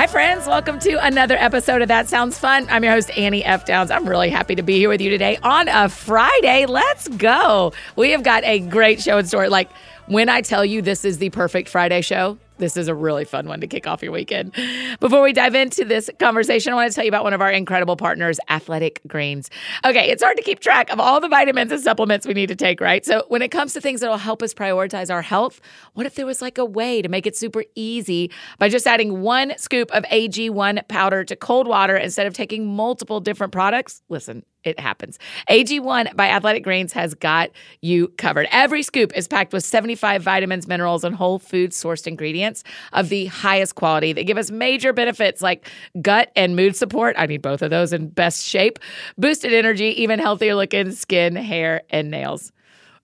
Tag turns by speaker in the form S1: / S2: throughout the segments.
S1: Hi, friends. Welcome to another episode of That Sounds Fun. I'm your host, Annie F. Downs. I'm really happy to be here with you today on a Friday. Let's go. We have got a great show in store. Like, when I tell you this is the perfect Friday show, this is a really fun one to kick off your weekend. Before we dive into this conversation, I want to tell you about one of our incredible partners, Athletic Greens. Okay, it's hard to keep track of all the vitamins and supplements we need to take, right? So, when it comes to things that will help us prioritize our health, what if there was like a way to make it super easy by just adding one scoop of AG1 powder to cold water instead of taking multiple different products? Listen, it happens. AG1 by Athletic Greens has got you covered. Every scoop is packed with 75 vitamins, minerals, and whole food sourced ingredients of the highest quality. They give us major benefits like gut and mood support. I need both of those in best shape, boosted energy, even healthier looking skin, hair, and nails.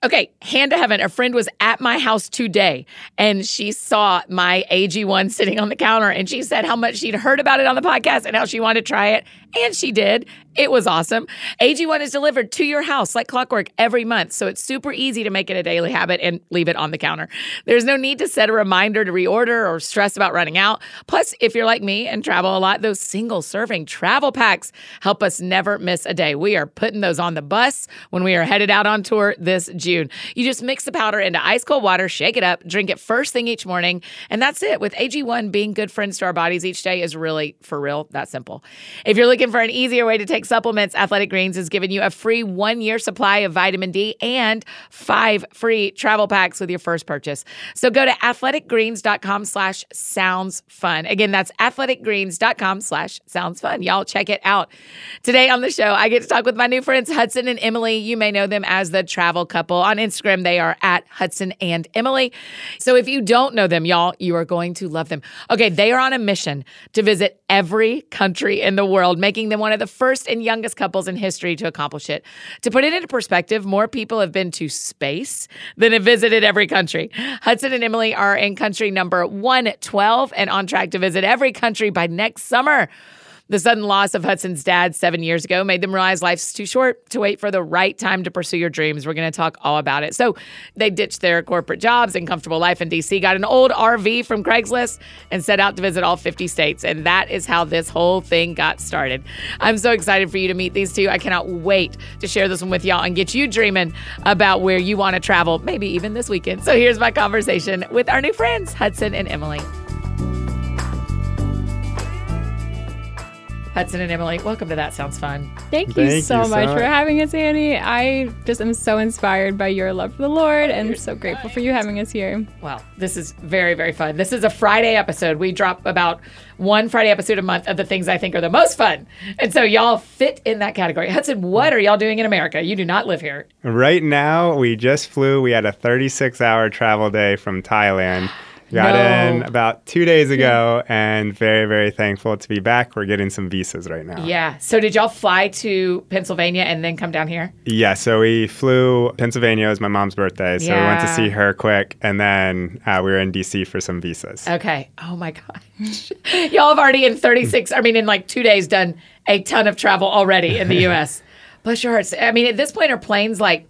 S1: Okay, hand to heaven. A friend was at my house today and she saw my AG1 sitting on the counter and she said how much she'd heard about it on the podcast and how she wanted to try it. And she did. It was awesome. AG1 is delivered to your house like clockwork every month. So it's super easy to make it a daily habit and leave it on the counter. There's no need to set a reminder to reorder or stress about running out. Plus, if you're like me and travel a lot, those single serving travel packs help us never miss a day. We are putting those on the bus when we are headed out on tour this June. You just mix the powder into ice cold water, shake it up, drink it first thing each morning, and that's it. With AG1 being good friends to our bodies each day is really for real that simple. If you're looking for an easier way to take supplements, Athletic Greens is giving you a free one year supply of vitamin D and five free travel packs with your first purchase. So go to athleticgreens.com slash sounds fun. Again, that's athleticgreens.com slash sounds fun. Y'all check it out. Today on the show, I get to talk with my new friends, Hudson and Emily. You may know them as the travel couple. On Instagram, they are at Hudson and Emily. So if you don't know them, y'all, you are going to love them. Okay, they are on a mission to visit every country in the world, making them one of the first and youngest couples in history to accomplish it. To put it into perspective, more people have been to space than have visited every country. Hudson and Emily are in country number 112 and on track to visit every country by next summer. The sudden loss of Hudson's dad seven years ago made them realize life's too short to wait for the right time to pursue your dreams. We're going to talk all about it. So they ditched their corporate jobs and comfortable life in DC, got an old RV from Craigslist, and set out to visit all 50 states. And that is how this whole thing got started. I'm so excited for you to meet these two. I cannot wait to share this one with y'all and get you dreaming about where you want to travel, maybe even this weekend. So here's my conversation with our new friends, Hudson and Emily. Hudson and Emily, welcome to That Sounds Fun.
S2: Thank you
S3: Thank
S2: so
S3: you so
S2: much for having us, Annie. I just am so inspired by your love for the Lord and so grateful for you having us here.
S1: Well, this is very, very fun. This is a Friday episode. We drop about one Friday episode a month of the things I think are the most fun. And so y'all fit in that category. Hudson, what are y'all doing in America? You do not live here.
S3: Right now, we just flew. We had a 36 hour travel day from Thailand Got
S1: No.
S3: in about two days ago and very, very thankful to be back. We're getting some visas right now.
S1: Yeah. So did y'all fly to Pennsylvania and then come down here?
S3: Yeah, so we flew Pennsylvania. It was my mom's birthday, so we went to see her quick, and then uh, we were in DC for some visas.
S1: Okay. Oh my gosh. Y'all have already in 36, I mean, in like two days, done a ton of travel already in the US. Bless your hearts. I mean, at this point, are planes like,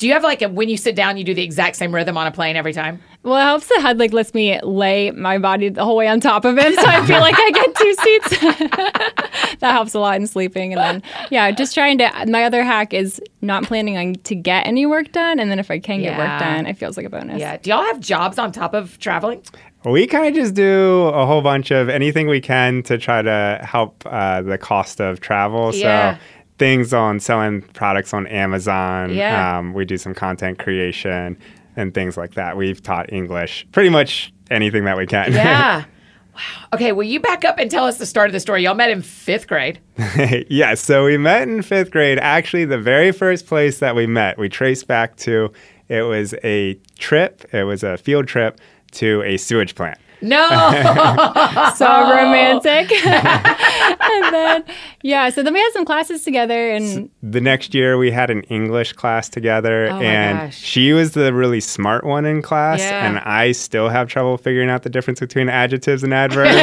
S1: do you have like a, when you sit down, you do the exact same rhythm on a plane every time?
S2: Well, it helps that HUD like lets me lay my body the whole way on top of him, so I feel like I get two seats. that helps a lot in sleeping. And then, yeah, just trying to. My other hack is not planning on to get any work done, and then if I can get work done, it feels like a bonus.
S1: Yeah. Do y'all have jobs on top of traveling?
S3: We kind of just do a whole bunch of anything we can to try to help uh, the cost of travel.
S1: Yeah.
S3: So things on selling products on Amazon.
S1: Yeah.
S3: Um, we do some content creation and things like that. We've taught English, pretty much anything that we can.
S1: Yeah. wow. Okay. Will you back up and tell us the start of the story? Y'all met in fifth grade.
S3: yeah, so we met in fifth grade. Actually, the very first place that we met, we traced back to it was a trip, it was a field trip to a sewage plant.
S1: No.
S2: so oh. romantic. and then, yeah, so then we had some classes together, and
S3: The next year, we had an English class together,
S1: Oh my
S3: and
S1: gosh.
S3: she was the really smart one in class,
S1: Yeah.
S3: and I still have trouble figuring out the difference between adjectives and adverbs.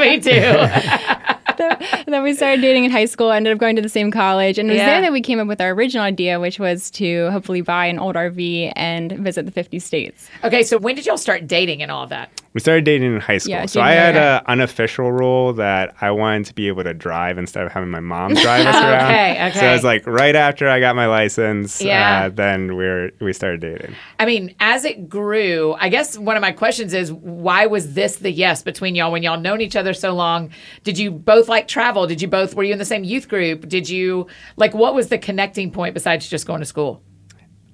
S1: Me too.
S2: and then we started dating in high school, ended up going to the same college. And it was
S1: Yeah.
S2: there that we came up with our original idea, which was to hopefully buy an old RV and visit the 50 states.
S1: Okay. So when did y'all start dating and all of that?
S3: We started dating in high school,
S2: Yeah,
S3: so I had an unofficial rule that I wanted to be able to drive instead of having my mom drive us around.
S1: Okay, okay.
S3: So
S1: okay.
S3: it was like right after I got my license,
S1: Yeah.
S3: uh, then we were we started dating.
S1: I mean, as it grew, I guess one of my questions is why was this the yes between y'all when y'all known each other so long? Did you both like travel? Did you both were you in the same youth group? Did you like what was the connecting point besides just going to school?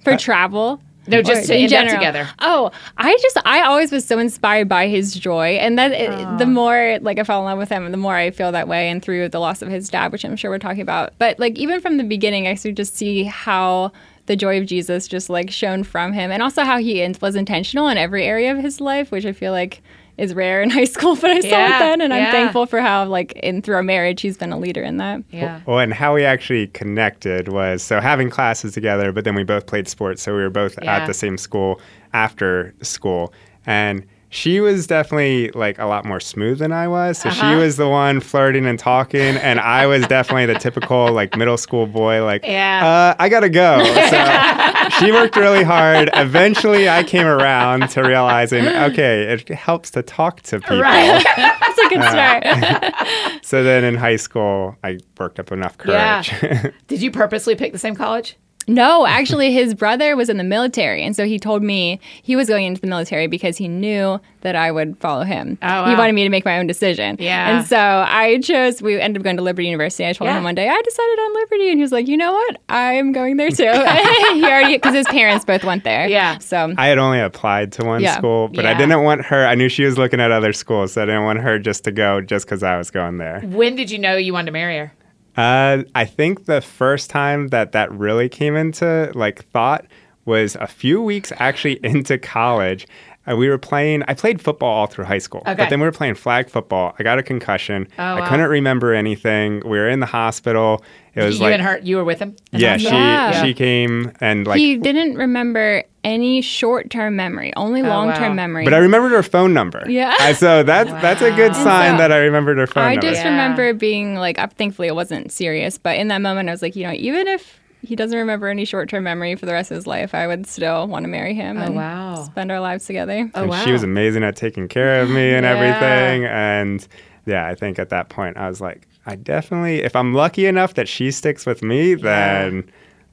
S2: For travel.
S1: No, just to end
S2: general.
S1: up together.
S2: Oh, I just I always was so inspired by his joy, and that it, ah. the more like I fell in love with him, the more I feel that way. And through the loss of his dad, which I'm sure we're talking about, but like even from the beginning, I could just see how the joy of Jesus just like shone from him, and also how he was intentional in every area of his life, which I feel like is rare in high school, but I saw it then, and
S1: yeah.
S2: I'm thankful for how like in through our marriage, he's been a leader in that.
S1: Yeah.
S3: Well, and how we actually connected was so having classes together, but then we both played sports, so we were both
S1: Yeah.
S3: at the same school after school, and. She was definitely like a lot more smooth than I was. So
S1: Uh-huh.
S3: she was the one flirting and talking, and I was definitely the typical like middle school boy, like,
S1: Yeah.
S3: uh, I gotta go. So she worked really hard. Eventually, I came around to realizing, okay, it helps to talk to people.
S1: Right.
S2: That's a good start.
S3: So then in high school, I worked up enough courage.
S1: Yeah.
S3: courage.
S1: Did you purposely pick the same college?
S2: No, actually, his brother was in the military, and so he told me he was going into the military because he knew that I would follow him.
S1: Oh, wow.
S2: He wanted me to make my own decision.
S1: Yeah.
S2: And so I chose. We ended up going to Liberty University. I told
S1: Yeah.
S2: him one day I decided on Liberty, and he was like, "You know what? I'm going there too." he already because his parents both went there.
S1: Yeah.
S2: So
S3: I had only applied to one
S2: Yeah.
S3: school, but I didn't want her. I knew she was looking at other schools, so I didn't want her just to go just because I was going there.
S1: When did you know you wanted to marry her?
S3: Uh, I think the first time that that really came into like thought was a few weeks actually into college. Uh, we were playing. I played football all through high school,
S1: Okay.
S3: but then we were playing flag football. I got a concussion.
S1: Oh,
S3: I
S1: wow.
S3: couldn't remember anything. We were in the hospital. It was
S1: you
S3: like
S1: and her, you were with him?
S3: yeah, she
S2: Yeah.
S3: she came and like
S2: he didn't remember any short-term memory, only long-term
S1: Oh, wow.
S2: memory.
S3: But I remembered her phone number.
S2: Yeah.
S3: And so that's that's a good sign
S2: so
S3: that I remembered her phone
S2: I
S3: number.
S2: I just
S1: Yeah.
S2: remember being like, uh, thankfully it wasn't serious, but in that moment I was like, you know, even if he doesn't remember any short-term memory for the rest of his life, I would still want to marry him and
S1: wow.
S2: spend our lives together.
S1: Oh,
S3: And
S1: wow.
S3: She was amazing at taking care of me and
S1: Yeah.
S3: everything. And yeah, I think at that point I was like, I definitely, if I'm lucky enough that she sticks with me, then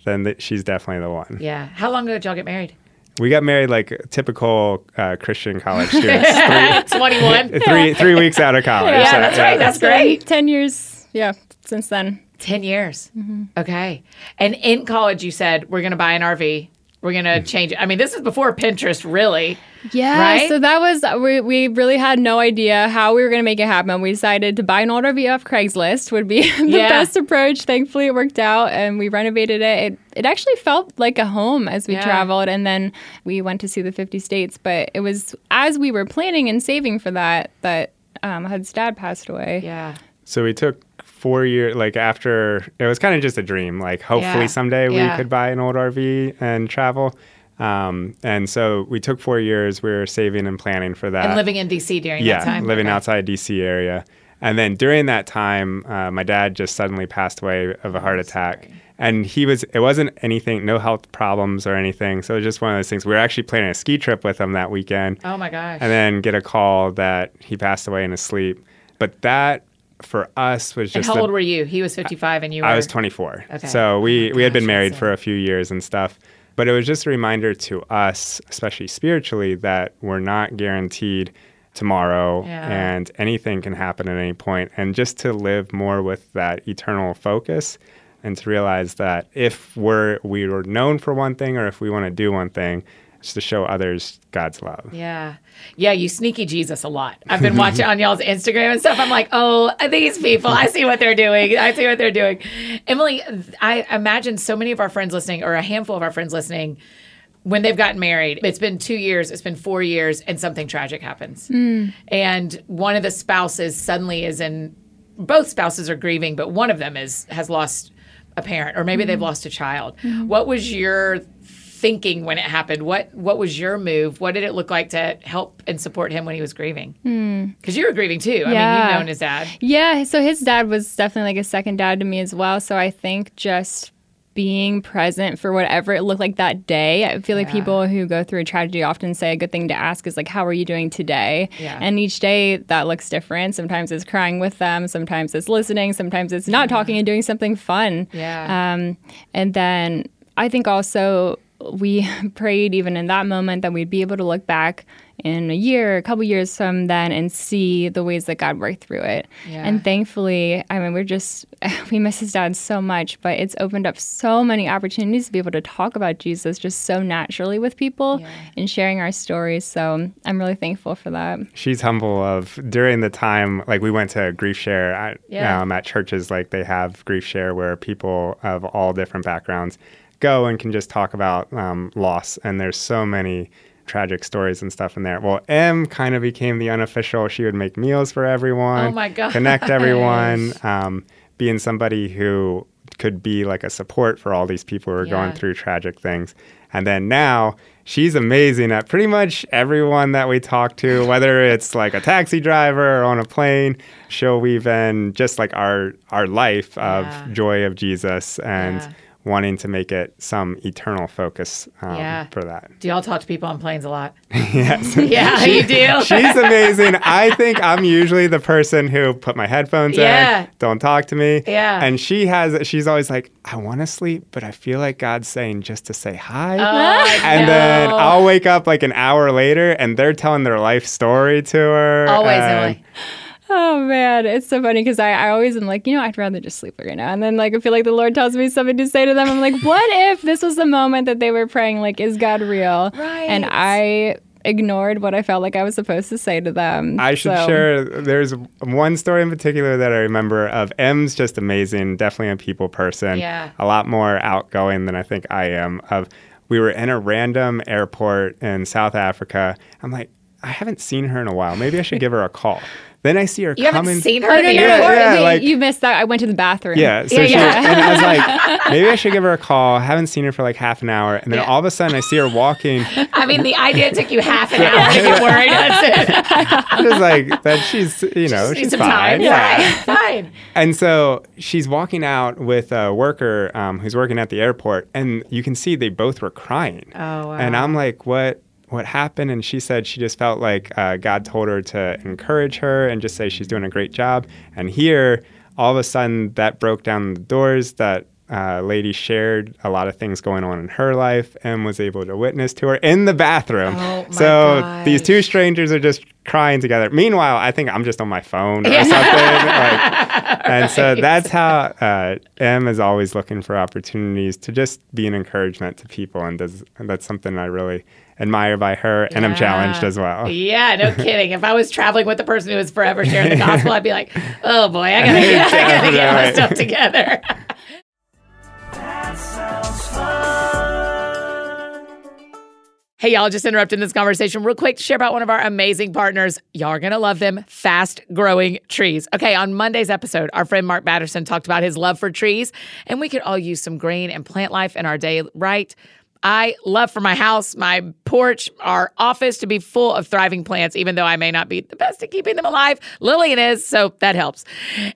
S3: then th- she's definitely the one.
S1: Yeah. How long ago did y'all get married?
S3: We got married like typical uh, Christian college students, three,
S1: 21.
S3: three three weeks out of college.
S1: Yeah,
S3: So,
S1: that's right. That's great.
S2: Ten years, yeah, since then.
S1: 10 years. Okay. And in college, you said, we're going to buy an RV. We're gonna change it. I mean, this is before Pinterest, really.
S2: Yeah,
S1: Right?
S2: so that was we, we really had no idea how we were going to make it happen. We decided to buy an old RV off Craigslist would be the
S1: Yeah.
S2: best approach. Thankfully, it worked out, and we renovated it. It it actually felt like a home as we
S1: Yeah.
S2: traveled, and then we went to see the 50 states. But it was as we were planning and saving for that that um, Hud's dad passed away.
S1: Yeah.
S3: So we took four years, like after, it was kind of just a dream. Like, hopefully
S1: Yeah.
S3: someday
S1: Yeah.
S3: we could buy an old RV and travel. Um, and so we took four years. We were saving and planning for that.
S1: And living in DC during
S3: yeah,
S1: that time.
S3: living
S1: Okay.
S3: outside DC area. And then during that time, uh, my dad just suddenly passed away of a heart attack. And he was, it wasn't anything, no health problems or anything. So it was just one of those things. We were actually planning a ski trip with him that weekend
S1: Oh my gosh.
S3: and then get a call that he passed away in his sleep. But that for us was just.
S1: and how
S3: the-
S1: old were you? He was 55 and you were.
S3: I was 24.
S1: Okay.
S3: So we,
S1: Oh
S3: we had been married for a few years and stuff. But it was just a reminder to us, especially spiritually, that we're not guaranteed tomorrow
S1: Yeah.
S3: and anything can happen at any point. And just to live more with that eternal focus and to realize that if we're we were known for one thing or if we want to do one thing, it's to show others God's love.
S1: Yeah. Yeah, you sneaky Jesus a lot. I've been watching on y'all's Instagram and stuff. I'm like, oh, these people, I see what they're doing. I see what they're doing. Emily, I imagine so many of our friends listening, or a handful of our friends listening, when they've gotten married, it's been two years, it's been four years, and something tragic happens. Hmm. And one of the spouses suddenly is in, both spouses are grieving, but one of them is has lost a parent, or maybe they've hmm. lost a child. Hmm. What was your thinking when it happened? What what was your move? What did it look like to help and support him when he was grieving? Because you were grieving too. I mean, you've known his dad.
S2: Yeah, so his dad was definitely like a second dad to me as well. So I think just being present for whatever it looked like that day. I feel like
S1: Yeah.
S2: people who go through a tragedy often say a good thing to ask is like, "How are you doing today?"
S1: Yeah.
S2: And each day that looks different. Sometimes it's crying with them. Sometimes it's listening. Sometimes it's not talking and doing something fun.
S1: Yeah.
S2: Um, and then I think also we prayed even in that moment that we'd be able to look back in a year, a couple years from then, and see the ways that God worked through it.
S1: Yeah.
S2: And thankfully, I mean, we're just we miss his dad so much, but it's opened up so many opportunities to be able to talk about Jesus just so naturally with people
S1: Yeah.
S2: and sharing our stories. So I'm really thankful for that.
S3: she's humble of during the time like we went to GriefShare at,
S1: Yeah.
S3: um, at churches like they have GriefShare where people of all different backgrounds go and can just talk about um, loss and there's so many tragic stories and stuff in there well Em kind of became the unofficial she would make meals for everyone
S1: Oh my gosh.
S3: connect everyone um, being somebody who could be like a support for all these people who are
S1: Yeah.
S3: going through tragic things. And then now she's amazing at pretty much everyone that we talk to, whether it's like a taxi driver or on a plane. She'll weave in just like our our life of
S1: Yeah.
S3: joy of Jesus and
S1: Yeah.
S3: Wanting to make it some eternal focus um,
S1: Yeah.
S3: for that.
S1: Do y'all talk to people on planes a lot?
S3: yes.
S1: Yeah, you do.
S3: She's amazing. I think I'm usually the person who put my headphones
S1: Yeah.
S3: in, don't talk to me.
S1: Yeah.
S3: And she has, she's always like, I want to sleep, but I feel like God's saying just to say hi.
S1: Oh,
S3: and then. I'll wake up like an hour later and they're telling their life story to her.
S1: always
S3: and-.
S2: Oh man, it's so funny because I, I always am like, you know, I'd rather just sleep right now. And then like I feel like the Lord tells me something to say to them. I'm like, what if this was the moment that they were praying, like, is God real?
S1: Right.
S2: And I ignored what I felt like I was supposed to say to them.
S3: I should
S2: So-
S3: share. There's one story in particular that I remember of Em's just amazing, definitely a people person.
S1: Yeah.
S3: A lot more outgoing than I think I am. Of we were in a random airport in South Africa. I'm like, I haven't seen her in a while. Maybe I should give her a call. Then I see her
S1: You
S3: coming.
S1: haven't seen her
S2: Oh,
S1: in
S2: no,
S1: the
S2: no,
S3: Yeah,
S1: airport?
S2: wait,
S3: yeah, like-
S2: you missed that. I went to the bathroom.
S3: Yeah, so
S1: Yeah,
S3: she,
S1: yeah.
S3: and I was like, maybe I should give her a call. I haven't seen her for like half an hour, and then
S1: Yeah.
S3: all of a sudden I see her walking.
S1: I mean, the idea took you half an hour to get worried. That's it.
S3: I was like, that she's, you know,
S1: Need
S3: she's fine.
S1: time.
S3: Yeah.
S1: Fine. Fine.
S3: And so she's walking out with a worker um, who's working at the airport, and you can see they both were crying.
S1: Oh, wow.
S3: And I'm like, what? What happened? And she said she just felt like uh, God told her to encourage her and just say she's doing a great job. And here, all of a sudden, that broke down the doors. That uh, lady shared a lot of things going on in her life and was able to witness to her in the bathroom.
S1: Oh,
S3: so these two strangers are just crying together. Meanwhile, I think I'm just on my phone or something. like, and so that's how uh, Em is always looking for opportunities to just be an encouragement to people, and, does, and that's something I really admire by her, and I'm challenged as well.
S1: Yeah, no kidding. If I was traveling with the person who was forever sharing the gospel, I'd be like, oh boy, I gotta get, I gotta get my stuff together. Hey, y'all, just interrupting this conversation real quick to share about one of our amazing partners. Y'all are going to love them fast growing trees. Okay, on Monday's episode, our friend Mark Batterson talked about his love for trees, and we could all use some green and plant life in our day, right? I love for my house, my porch, our office to be full of thriving plants, even though I may not be the best at keeping them alive. Lillian is, so that helps.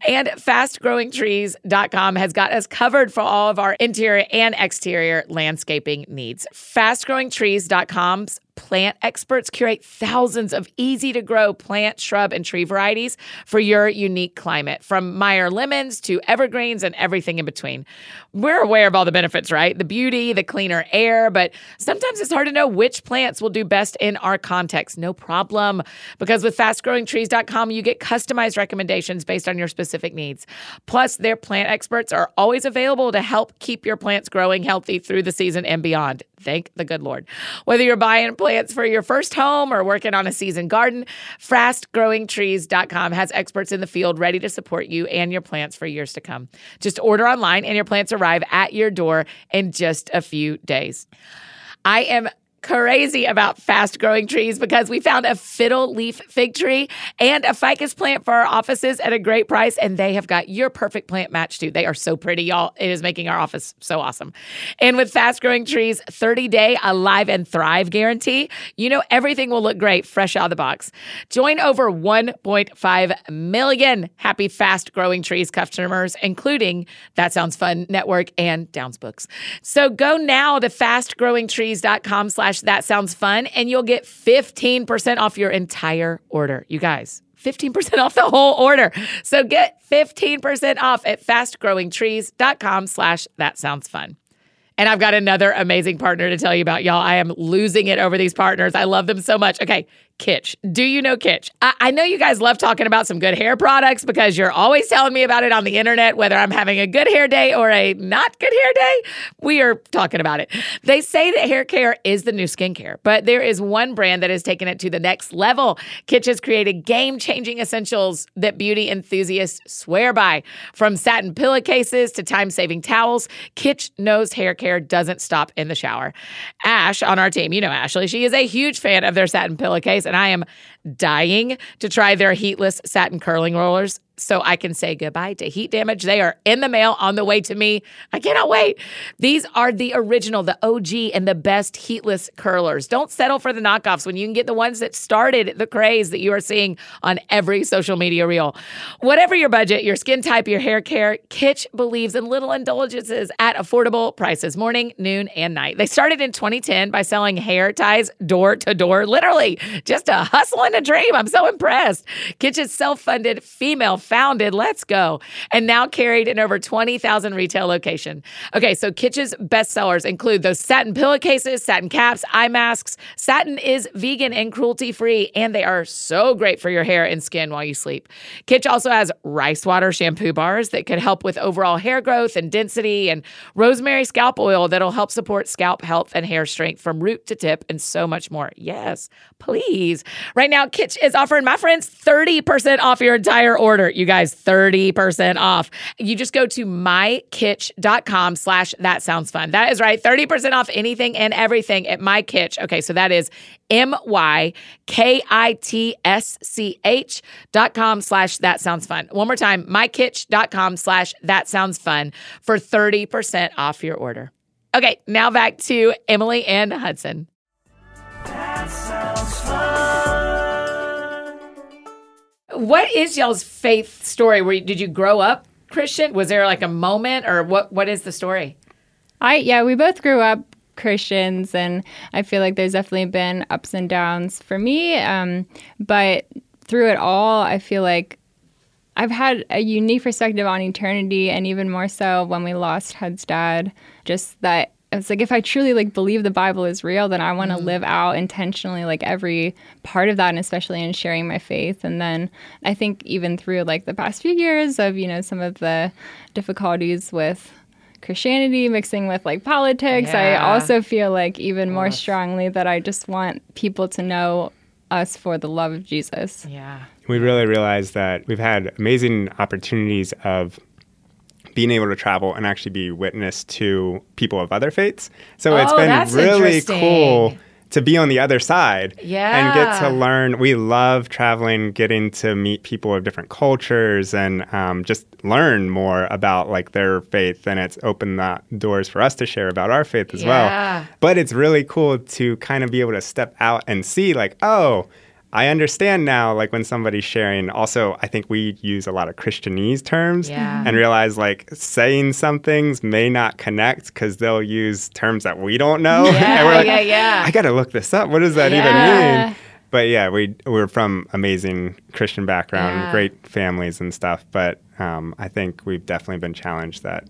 S1: And fastgrowingtrees.com has got us covered for all of our interior and exterior landscaping needs. Fastgrowingtrees.com's plant experts curate thousands of easy to grow plant, shrub, and tree varieties for your unique climate, from Meyer lemons to evergreens and everything in between. We're aware of all the benefits, right? The beauty, the cleaner air, but sometimes it's hard to know which plants will do best in our context. No problem, because with fastgrowingtrees.com, you get customized recommendations based on your specific needs. Plus, their plant experts are always available to help keep your plants growing healthy through the season and beyond. Thank the good Lord. Whether you're buying plants for your first home or working on a seasoned garden, fastgrowingtrees.com has experts in the field ready to support you and your plants for years to come. Just order online and your plants arrive at your door in just a few days. I am crazy about fast growing trees because we found a fiddle leaf fig tree and a ficus plant for our offices at a great price. And they have got your perfect plant match too. They are so pretty, y'all. It is making our office so awesome. And with fast growing trees, 30 day alive and thrive guarantee, you know everything will look great fresh out of the box. Join over 1.5 million happy fast growing trees customers, including That Sounds Fun Network and Downs Books. So go now to fastgrowingtrees.com slash that sounds fun, and you'll get 15% off your entire order. You guys, 15% off the whole order. So get 15% off at fastgrowingtrees.com slash that sounds fun. And I've got another amazing partner to tell you about, y'all. I am losing it over these partners. I love them so much. Okay, Kitsch. Do you know Kitsch? I-, I, know you guys love talking about some good hair products because you're always telling me about it on the internet, whether I'm having a good hair day or a not good hair day. We are talking about it. They say that hair care is the new skincare, but there is one brand that has taken it to the next level. Kitsch has created game changing essentials that beauty enthusiasts swear by. From satin pillowcases to time saving towels, Kitsch knows hair care doesn't stop in the shower. Ash on our team, you know Ashley, she is a huge fan of their satin pillowcase and I am dying to try their heatless satin curling rollers so I can say goodbye to heat damage. They are in the mail on the way to me. I cannot wait. These are the original, the OG, and the best heatless curlers. Don't settle for the knockoffs when you can get the ones that started the craze that you are seeing on every social media reel. Whatever your budget, your skin type, your hair care, Kitsch believes in little indulgences at affordable prices, morning, noon, and night. They started in 2010 by selling hair ties door to door, literally just a hustle and a dream. I'm so impressed. Kitsch is self funded female founded, let's go, and now carried in over 20,000 retail locations. Okay, so Kitsch's bestsellers include those satin pillowcases, satin caps, eye masks. Satin is vegan and cruelty free, and they are so great for your hair and skin while you sleep. Kitsch also has rice water shampoo bars that could help with overall hair growth and density, and rosemary scalp oil that'll help support scalp health and hair strength from root to tip, and so much more. Yes, please. Right now, Kitsch is offering my friends 30% off your entire order you guys 30% off. You just go to mykitsch.com slash that sounds fun. That is right. 30% off anything and everything at mykitsch. Okay, so that is M-Y-K-I-T-S-C-H dot com slash that sounds fun. One more time, mykitsch.com slash that sounds fun for 30% off your order. Okay, now back to Emily and Hudson. What is y'all's faith story? Where did you grow up Christian? Was there like a moment, or what? What is the story?
S2: I yeah, we both grew up Christians, and I feel like there's definitely been ups and downs for me. Um, but through it all, I feel like I've had a unique perspective on eternity, and even more so when we lost Hud's dad. Just that it's like if I truly like believe the Bible is real, then I want to
S1: Mm.
S2: live out intentionally like every part of that, and especially in sharing my faith. And then I think even through like the past few years of you know some of the difficulties with Christianity mixing with like politics,
S1: Yeah.
S2: I also feel like even more strongly that I just want people to know us for the love of Jesus.
S1: Yeah.
S3: we really realized that we've had amazing opportunities of being able to travel and actually be witness to people of other faiths. So it's been really cool to be on the other side yeah. and get to learn. We love traveling, getting to meet people of different cultures and um, just learn more about like their faith. And it's opened the doors for us to share about our faith as
S1: Yeah.
S3: well. But it's really cool to kind of be able to step out and see like, oh, I understand now, like when somebody's sharing. Also, I think we use a lot of Christianese terms
S1: Yeah.
S3: and realize like saying some things may not connect because they'll use terms that we don't know.
S1: Yeah,
S3: and we're like,
S1: yeah, yeah.
S3: I got to look this up. What does that
S1: Yeah.
S3: even mean? But yeah, we we're from amazing Christian background,
S1: Yeah.
S3: great families and stuff. But um, I think we've definitely been challenged that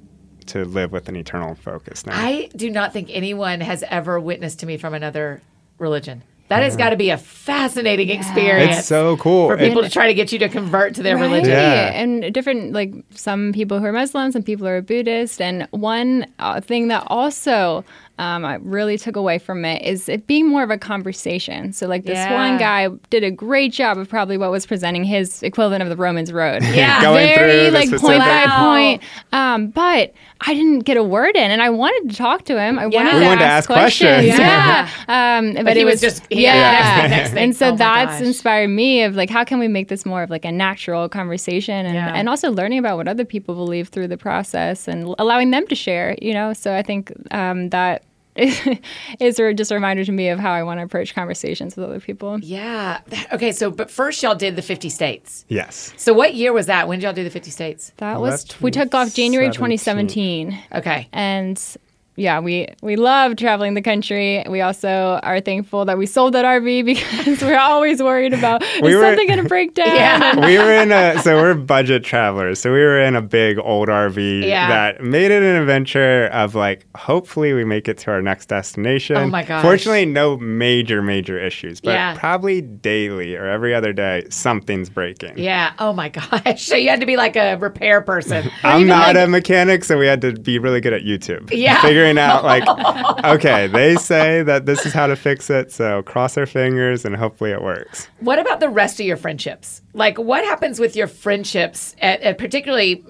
S3: to live with an eternal focus now.
S1: I do not think anyone has ever witnessed to me from another religion. That has got to be a fascinating experience.
S3: it's so cool.
S1: for
S3: It-
S1: people to try to get you to convert to their
S2: Right.
S1: religion.
S3: Yeah.
S2: And different, like some people who are Muslim, some people who are Buddhist. And one uh, thing that also um, I really took away from it is it being more of a conversation. So, like this
S1: Yeah.
S2: one guy did a great job of probably what was presenting his equivalent of the Romans Road.
S1: Yeah.
S3: Going through
S2: Very like
S3: specific-
S2: point by point. Um, but I didn't get a word in, and I wanted to talk to him. I
S1: Yeah.
S2: wanted,
S1: We
S2: to,
S3: wanted to
S2: ask
S3: ask questions.
S2: Yeah. Um, but,
S1: he
S2: it
S1: was
S2: was
S1: just- he
S2: yeah.
S1: had next thing, next.
S2: And so
S1: Oh
S2: that's
S1: gosh.
S2: inspired me of like how can we make this more of like a natural conversation and,
S1: Yeah.
S2: and also learning about what other people believe through the process and allowing them to share. You know, so I think um, that. is a- just a reminder to me of how I want to approach conversations with other people.
S1: Yeah. Okay. So, but first y'all did the 50 states.
S3: yes.
S1: So, what year was that? When did y'all do the 50 states?
S2: That
S3: Well,
S2: was we took off January
S3: 2017.
S2: 2017.
S1: Okay.
S2: and yeah, we we love traveling the country. We also are thankful that we sold that RV because we're always worried about
S3: We
S2: is
S3: were-
S2: something going to break down?
S1: Yeah.
S3: we were in a so we're budget travelers so we were in a big old rv
S1: Yeah.
S3: that made it an adventure of like hopefully we make it to our next destination
S1: Oh my gosh.
S3: fortunately no major major issues but
S1: Yeah.
S3: probably daily or every other day something's breaking
S1: Yeah. Oh my gosh. So you had to be like a repair person.
S3: i'm not
S1: like-
S3: a mechanic so we had to be really good at youtube
S1: Yeah.
S3: Figuring out like okay they say that this is how to fix it so cross our fingers and hopefully it works
S1: What about the rest of your friendships? Like, what happens with your friendships, at, at particularly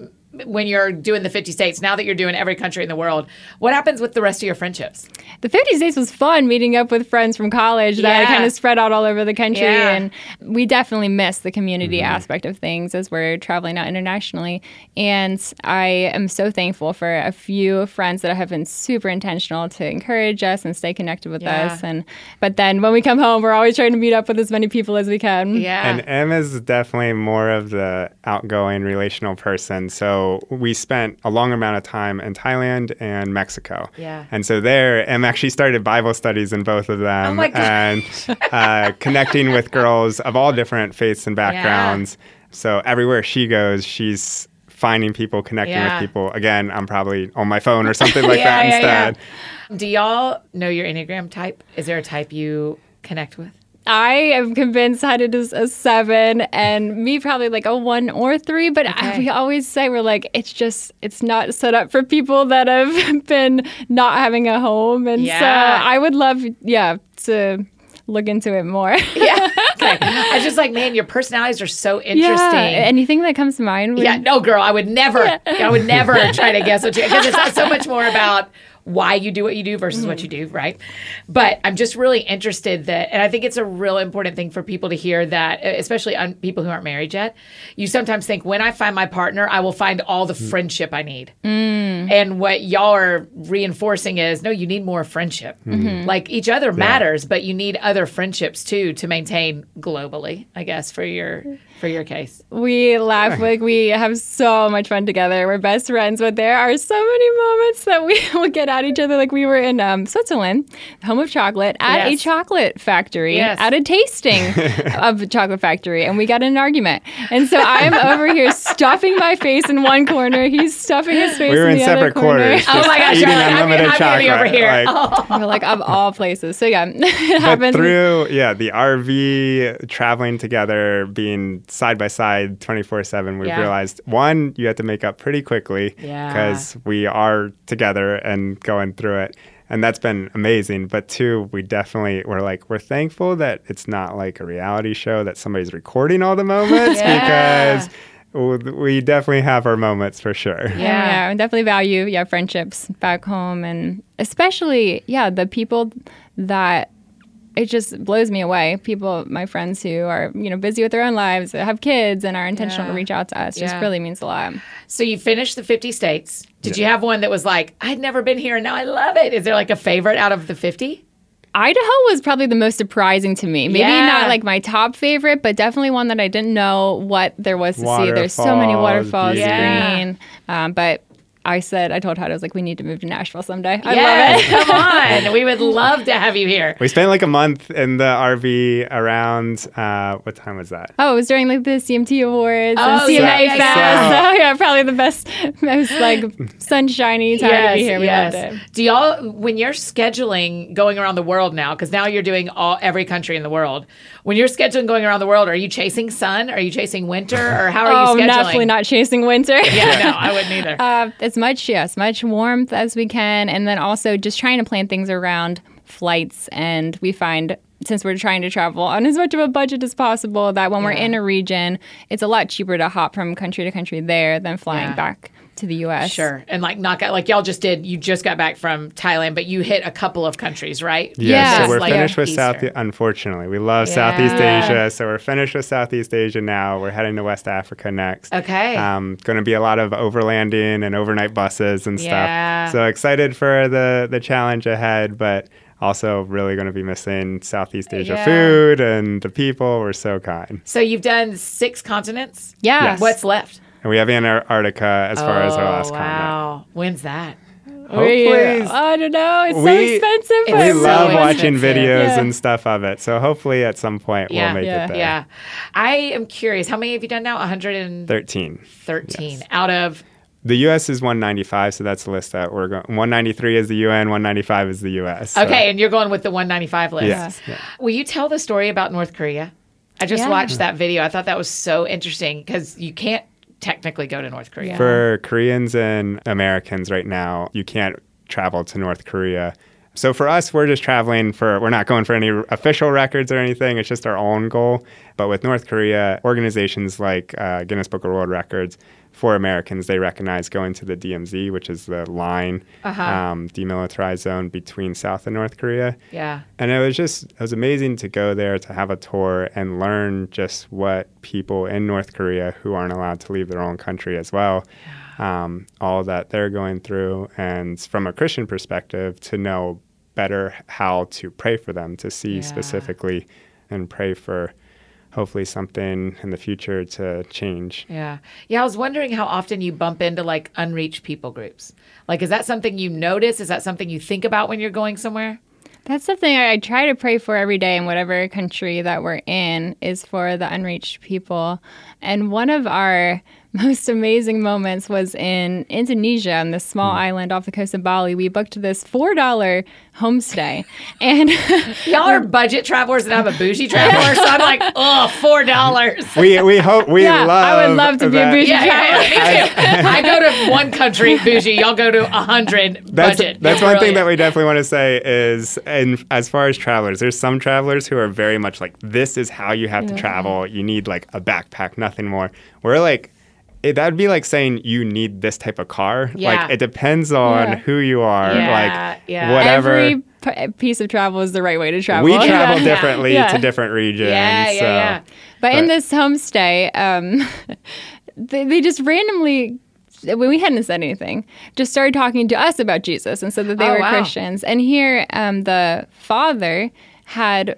S1: when you're doing the 50 states, now that you're doing every country in the world? What happens with the rest of your friendships?
S2: The 50 States was fun meeting up with friends from college that
S1: Yeah.
S2: kind of spread out all over the country.
S1: Yeah.
S2: And we definitely miss the community mm-hmm. aspect of things as we're traveling out internationally. And I am so thankful for a few friends that have been super intentional to encourage us and stay connected with
S1: Yeah.
S2: us. And But then when we come home, we're always trying to meet up with as many people as we can.
S1: Yeah.
S3: And Em is definitely more of the outgoing relational person. So we spent a long amount of time in Thailand and Mexico.
S1: Yeah.
S3: And so there, Em actually started Bible studies in both of them
S1: Oh my
S3: and uh, connecting with girls of all different faiths and backgrounds. So everywhere she goes, she's finding people, connecting
S1: Yeah.
S3: with people. Again, I'm probably on my phone or something like
S1: Yeah,
S3: that
S1: yeah, yeah.
S3: instead.
S1: Do y'all know your Enneagram type? Is there a type you connect with?
S2: I am convinced Hannah is a seven, and me probably like a one or three. But I, we always say we're like it's just it's not set up for people that have been not having a home, and so I would love yeah to look into it more.
S1: Yeah. okay. I was just like, man, your personalities are so interesting.
S2: yeah, anything that comes to mind. when-
S1: Yeah, no, girl, I would never, I would never try to guess what you, because it's not so much more about why you do what you do versus what you mm-hmm. do, right? But I'm just really interested that, and I think it's a real important thing for people to hear that, especially on people who aren't married yet. You sometimes think, when I find my partner, I will find all the mm. friendship I need. Mm. And what y'all are reinforcing is, no, you need more friendship. Mm-hmm. Mm-hmm. Like each other matters, but you need other friendships too to maintain globally, I guess, for your for your case.
S2: We laugh like we have so much fun together. We're best friends, but there are so many moments that we will get at each other like we were in um, Switzerland, home of chocolate, at
S1: Yes.
S2: a chocolate factory,
S1: Yes.
S2: at a tasting of a chocolate factory, and we got in an argument. And so I'm over here stuffing my face in one corner. He's stuffing his face
S3: We were
S2: in
S3: in
S2: the other
S3: separate
S2: corner.
S3: quarters.
S1: Oh my gosh,
S3: eating
S1: like, I'm,
S3: unlimited
S1: I'm gonna over here.
S3: like-
S2: We're like of all places. So yeah, it
S3: but
S2: happens.
S3: through yeah the RV traveling together, being side by side, twenty four seven, we
S1: Yeah.
S3: realized one you have to make up pretty quickly
S1: Yeah.
S3: because we are together and going through it. And that's been amazing. But two, we definitely we're like we're thankful that it's not like a reality show that somebody's recording all the moments
S1: Yeah.
S3: because we definitely have our moments for sure.
S1: Yeah.
S2: yeah, I definitely value yeah friendships back home, and especially yeah the people that it just blows me away. People, my friends who are you know busy with their own lives, have kids, and are intentional
S1: Yeah.
S2: to reach out to us. Just
S1: Yeah.
S2: really means a lot.
S1: So you finished the 50 states. Did you have one that was like, I'd never been here and now I love it? Is there like a favorite out of the 50?
S2: Idaho was probably the most surprising to me. Maybe
S1: Yeah.
S2: not like my top favorite, but definitely one that I didn't know what there was to see. There's so many
S3: Waterfalls,
S2: waterfalls.
S1: Yeah.
S2: green. Um, but I said, I told Todd, I was like, we need to move to Nashville someday. I
S1: yes,
S2: love it.
S1: come on. We would love to have you here.
S3: We spent like a month in the RV around uh, what time was that?
S2: Oh, it was during like the CMT Awards and
S1: Oh,
S2: CMA
S1: yeah, yeah,
S2: Fest.
S1: yeah.
S2: So yeah, probably the best, most like sunshiny time to be here. We loved it.
S1: Do y'all, when you're scheduling going around the world now, because now you're doing all every country in the world, when you're scheduling going around the world, are you chasing sun? Are you chasing winter? Or how are
S2: Oh,
S1: you scheduling?
S2: definitely not chasing winter.
S1: Yeah, no, I wouldn't either.
S2: Uh, as much, yes, much warmth as we can, and then also just trying to plan things around flights. And we find since we're trying to travel on as much of a budget as possible, that when we're in a region, it's a lot cheaper to hop from country to country there than flying
S1: Yeah.
S2: back to the U.S.
S1: Sure. And like knock out like y'all just did, you just got back from Thailand, but you hit a couple of countries, right?
S2: Yeah,
S3: so we're
S1: Like
S3: finished with South. Unfortunately, we love Southeast Asia, so we're finished with Southeast Asia now. We're heading to West Africa next.
S1: Okay.
S3: Um, going to be a lot of overlanding and overnight buses and stuff.
S1: Yeah.
S3: So excited for the the challenge ahead, but also really going to be missing Southeast Asia
S1: Yeah.
S3: food and the people. We're so kind.
S1: So you've done six continents.
S2: Yeah.
S3: Yes.
S1: What's left?
S3: And we have Antarctica as far as our last
S1: oh,
S3: continent.
S1: wow. When's that?
S2: We-
S3: Hopefully,
S2: I don't know. It's so expensive.
S1: It's
S2: but
S3: we
S1: so
S3: love watching videos
S2: Yeah.
S3: and stuff of it. So hopefully at some point
S1: Yeah.
S3: we'll make
S2: Yeah.
S3: it there.
S1: Yeah. I am curious. How many have you done now? 113
S3: 13.
S1: out of
S3: The U.S. is 195, so that's the list that we're going. 193 is the UN, 195 is the U.S. so-
S1: Okay, and you're going with the 195 list.
S3: Yes. Yeah.
S1: Will you tell the story about North Korea? I just
S2: Yeah.
S1: watched that video. I thought that was so interesting because you can't technically go to North Korea.
S3: For Koreans and Americans right now, you can't travel to North Korea. So for us, we're just traveling for, we're not going for any official records or anything. It's just our own goal. But with North Korea, organizations like uh, Guinness Book of World Records, for Americans, they recognize going to the DMZ, which is the line,
S1: Uh-huh.
S3: um, demilitarized zone between South and North Korea.
S1: yeah.
S3: And it was just, it was amazing to go there to have a tour and learn just what people in North Korea who aren't allowed to leave their own country as well, um, all that they're going through. And from a Christian perspective, to know better how to pray for them, to see
S1: Yeah.
S3: specifically and pray for hopefully something in the future to change.
S1: Yeah. Yeah. I was wondering how often you bump into like unreached people groups. Like, is that something you notice? Is that something you think about when you're going somewhere?
S2: That's something I, I try to pray for every day in whatever country that we're in is for the unreached people. And one of our most amazing moments was in Indonesia on this small hmm. island off the coast of Bali. We booked this $4 homestay. And
S1: Y'all are budget travelers and I'm a bougie traveler. So I'm like, oh, $4.
S3: We, we hope, we
S2: Yeah,
S3: love
S2: I would love to be a bougie
S1: Yeah, yeah, yeah, me. I go to one country bougie. Y'all go to a hundred
S3: That's,
S1: budget.
S3: that's
S1: You're
S3: one thing that we definitely want to say is, and as far as travelers, there's some travelers who are very much like, this is how you have to travel. You need like a backpack, nothing more. We're like, it, that would be like saying you need this type of car.
S1: Yeah.
S3: Like it depends on
S2: Yeah.
S3: who you are.
S1: Yeah,
S3: like
S1: yeah.
S3: whatever.
S2: every p- piece of travel is the right way to travel.
S3: we travel
S1: Yeah.
S3: differently
S2: Yeah.
S3: to different regions.
S1: Yeah, yeah,
S3: so.
S1: yeah.
S2: But, in this homestay, um, they, they just randomly, when we hadn't said anything, just started talking to us about Jesus and said that they
S1: Oh,
S2: were
S1: wow.
S2: Christians. And here, um, the father had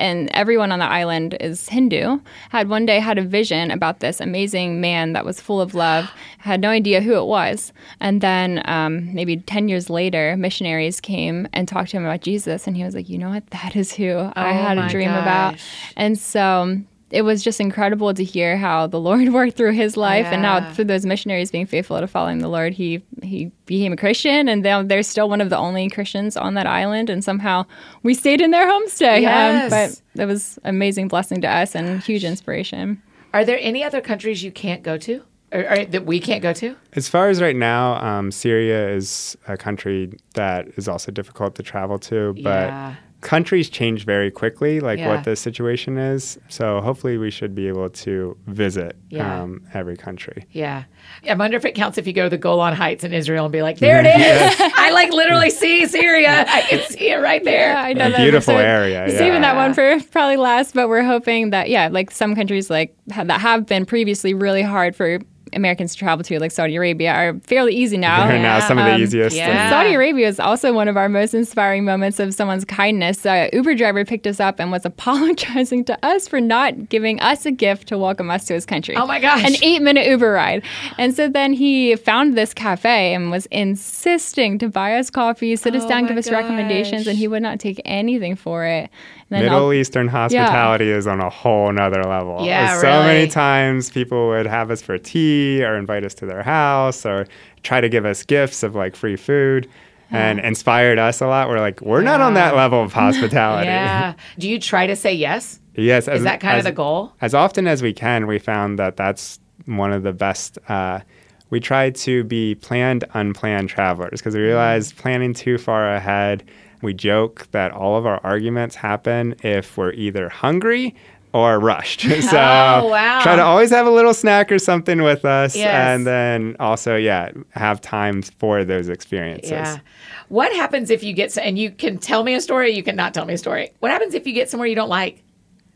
S2: and everyone on the island is Hindu, had one day had a vision about this amazing man that was full of love, had no idea who it was. And then um, maybe 10 years later, missionaries came and talked to him about Jesus. And he was like, you know what? That is who I had
S1: Oh
S2: a dream about. And so it was just incredible to hear how the Lord worked through his life and
S1: Yeah.
S2: how through those missionaries being faithful to following the Lord, he he became a Christian and now they're still one of the only Christians on that island and somehow we stayed in their homestay.
S1: Yes.
S2: but it was amazing blessing to us and huge inspiration.
S1: Are there any other countries you can't go to? Or, or that we can't go to?
S3: As far as right now, um, Syria is a country that is also difficult to travel to, but
S1: Yeah.
S3: Countries change very quickly, like
S1: Yeah.
S3: what the situation is. So hopefully, we should be able to visit
S1: Yeah.
S3: um, every country.
S1: Yeah. I wonder if it counts if you go to the Golan Heights in Israel and be like, there it is. I like literally see Syria. I can see it right there.
S2: Yeah, I know
S3: A
S2: that.
S3: beautiful
S2: So
S3: area,
S2: Saving that one for probably last, but we're hoping that yeah, like some countries like ha- that have been previously really hard for Americans to travel to, like Saudi Arabia, are fairly easy now.
S3: They're now some of the
S2: Um,
S3: easiest.
S1: yeah.
S2: Saudi Arabia is also one of our most inspiring moments of someone's kindness. A Uber driver picked us up and was apologizing to us for not giving us a gift to welcome us to his country.
S1: Oh my gosh.
S2: An eight minute Uber ride. And so then he found this cafe and was insisting to buy us coffee, sit us
S1: Oh
S2: down,
S1: my
S2: give us recommendations, and he would not take anything for it. Then
S3: Middle
S2: I'll-
S3: Eastern hospitality is on a whole nother level.
S1: Yeah,
S3: so
S1: really.
S3: many times people would have us for tea or invite us to their house or try to give us gifts of like free food and inspired us a lot. We're like, we're not on that level of hospitality.
S1: Yeah. Do you try to say yes?
S3: yes. As,
S1: Is that kind of the goal?
S3: As often as we can, we found that that's one of the best. Uh, we try to be planned, unplanned travelers because we realize planning too far ahead. We joke that all of our arguments happen if we're either hungry or rushed. Oh, so
S1: Oh, wow.
S3: try to always have a little snack or something with us,
S1: Yes.
S3: and then also, yeah, have time for those experiences.
S1: Yeah. What happens if you get, and you can tell me a story, you cannot tell me a story. What happens if you get somewhere you don't like?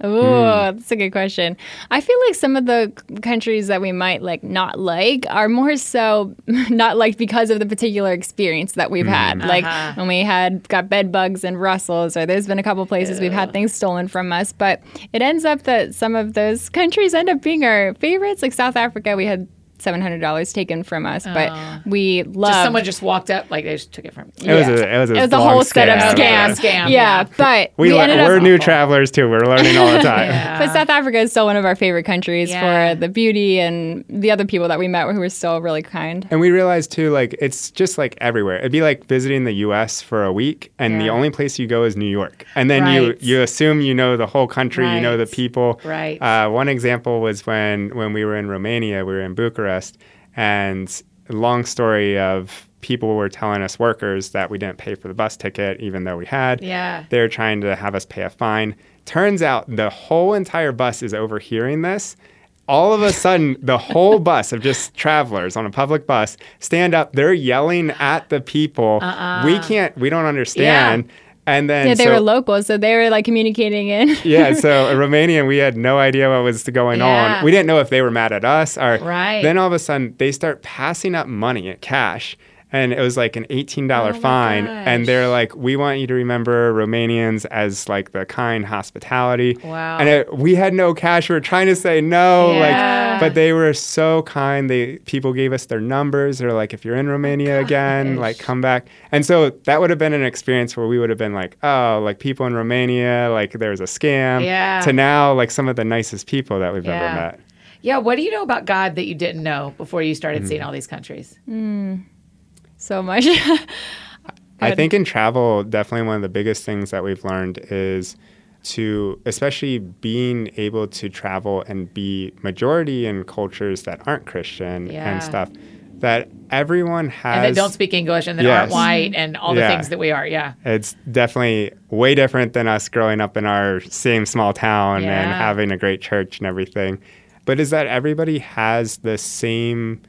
S2: Ooh,
S3: Hmm.
S2: that's a good question. I feel like some of the countries that we might like not like are more so not liked because of the particular experience that we've had.
S3: Hmm.
S2: Like
S1: Uh-huh.
S2: when we had got bed bugs in Brussels, or there's been a couple places we've had things stolen from us. But it ends up that some of those countries end up being our favorites. Like South Africa, we had seven hundred dollars taken from us, but we love
S1: someone just walked up, like they just took it from
S3: It was a it was a,
S2: it was a
S3: long
S2: whole setup
S3: scam.
S2: scam.
S1: Scam,
S2: Yeah,
S1: yeah.
S2: but
S3: we,
S2: we
S3: le-
S2: ended
S3: we're new travelers too. We're learning all the time.
S1: Yeah.
S2: But South Africa is still one of our favorite countries
S1: Yeah.
S2: for the beauty and the other people that we met who were still really kind.
S3: And we realized too, like it's just like everywhere. It'd be like visiting the U.S. for a week, and the only place you go is New York, and then you
S1: Right.
S3: you assume you know the whole country, you know the people.
S1: Right.
S3: Uh, one example was when when we were in Romania, we were in Bucharest, and long story of people were telling us workers that we didn't pay for the bus ticket, even though we had.
S1: Yeah.
S3: They're trying to have us pay a fine. Turns out the whole entire bus is overhearing this. All of a sudden, the whole bus of just travelers on a public bus stand up. They're yelling at the people. Uh-uh. We can't, we don't understand. And then
S2: Yeah, they
S3: so-
S2: were local, so they were like communicating in.
S3: yeah, so in Romanian, we had no idea what was going
S1: Yeah.
S3: on. We didn't know if they were mad at us or.
S1: Right.
S3: Then all of a sudden, they start passing up money at cash. And it was like an $18
S1: Oh
S3: fine. And they're like, we want you to remember Romanians as like the kind hospitality.
S1: Wow.
S3: And it, we had no cash. We were trying to say no.
S1: Yeah.
S3: Like, but they were so kind. They People gave us their numbers. They're like, if you're in Romania again, like come back. And so that would have been an experience where we would have been like, oh, like people in Romania, like there's a scam.
S1: Yeah.
S3: To now, like some of the nicest people that we've
S1: Yeah.
S3: ever met.
S1: Yeah. What do you know about God that you didn't know before you started
S3: Mm-hmm.
S1: seeing all these countries?
S2: So much.
S3: I think in travel, definitely one of the biggest things that we've learned is to, especially being able to travel and be majority in cultures that aren't Christian
S1: Yeah.
S3: and stuff, that everyone has.
S1: And that don't speak English and that
S3: Yes.
S1: aren't white and all the
S3: Yeah.
S1: things that we are. Yeah.
S3: It's definitely way different than us growing up in our same small town and having a great church and everything. But is that everybody has the same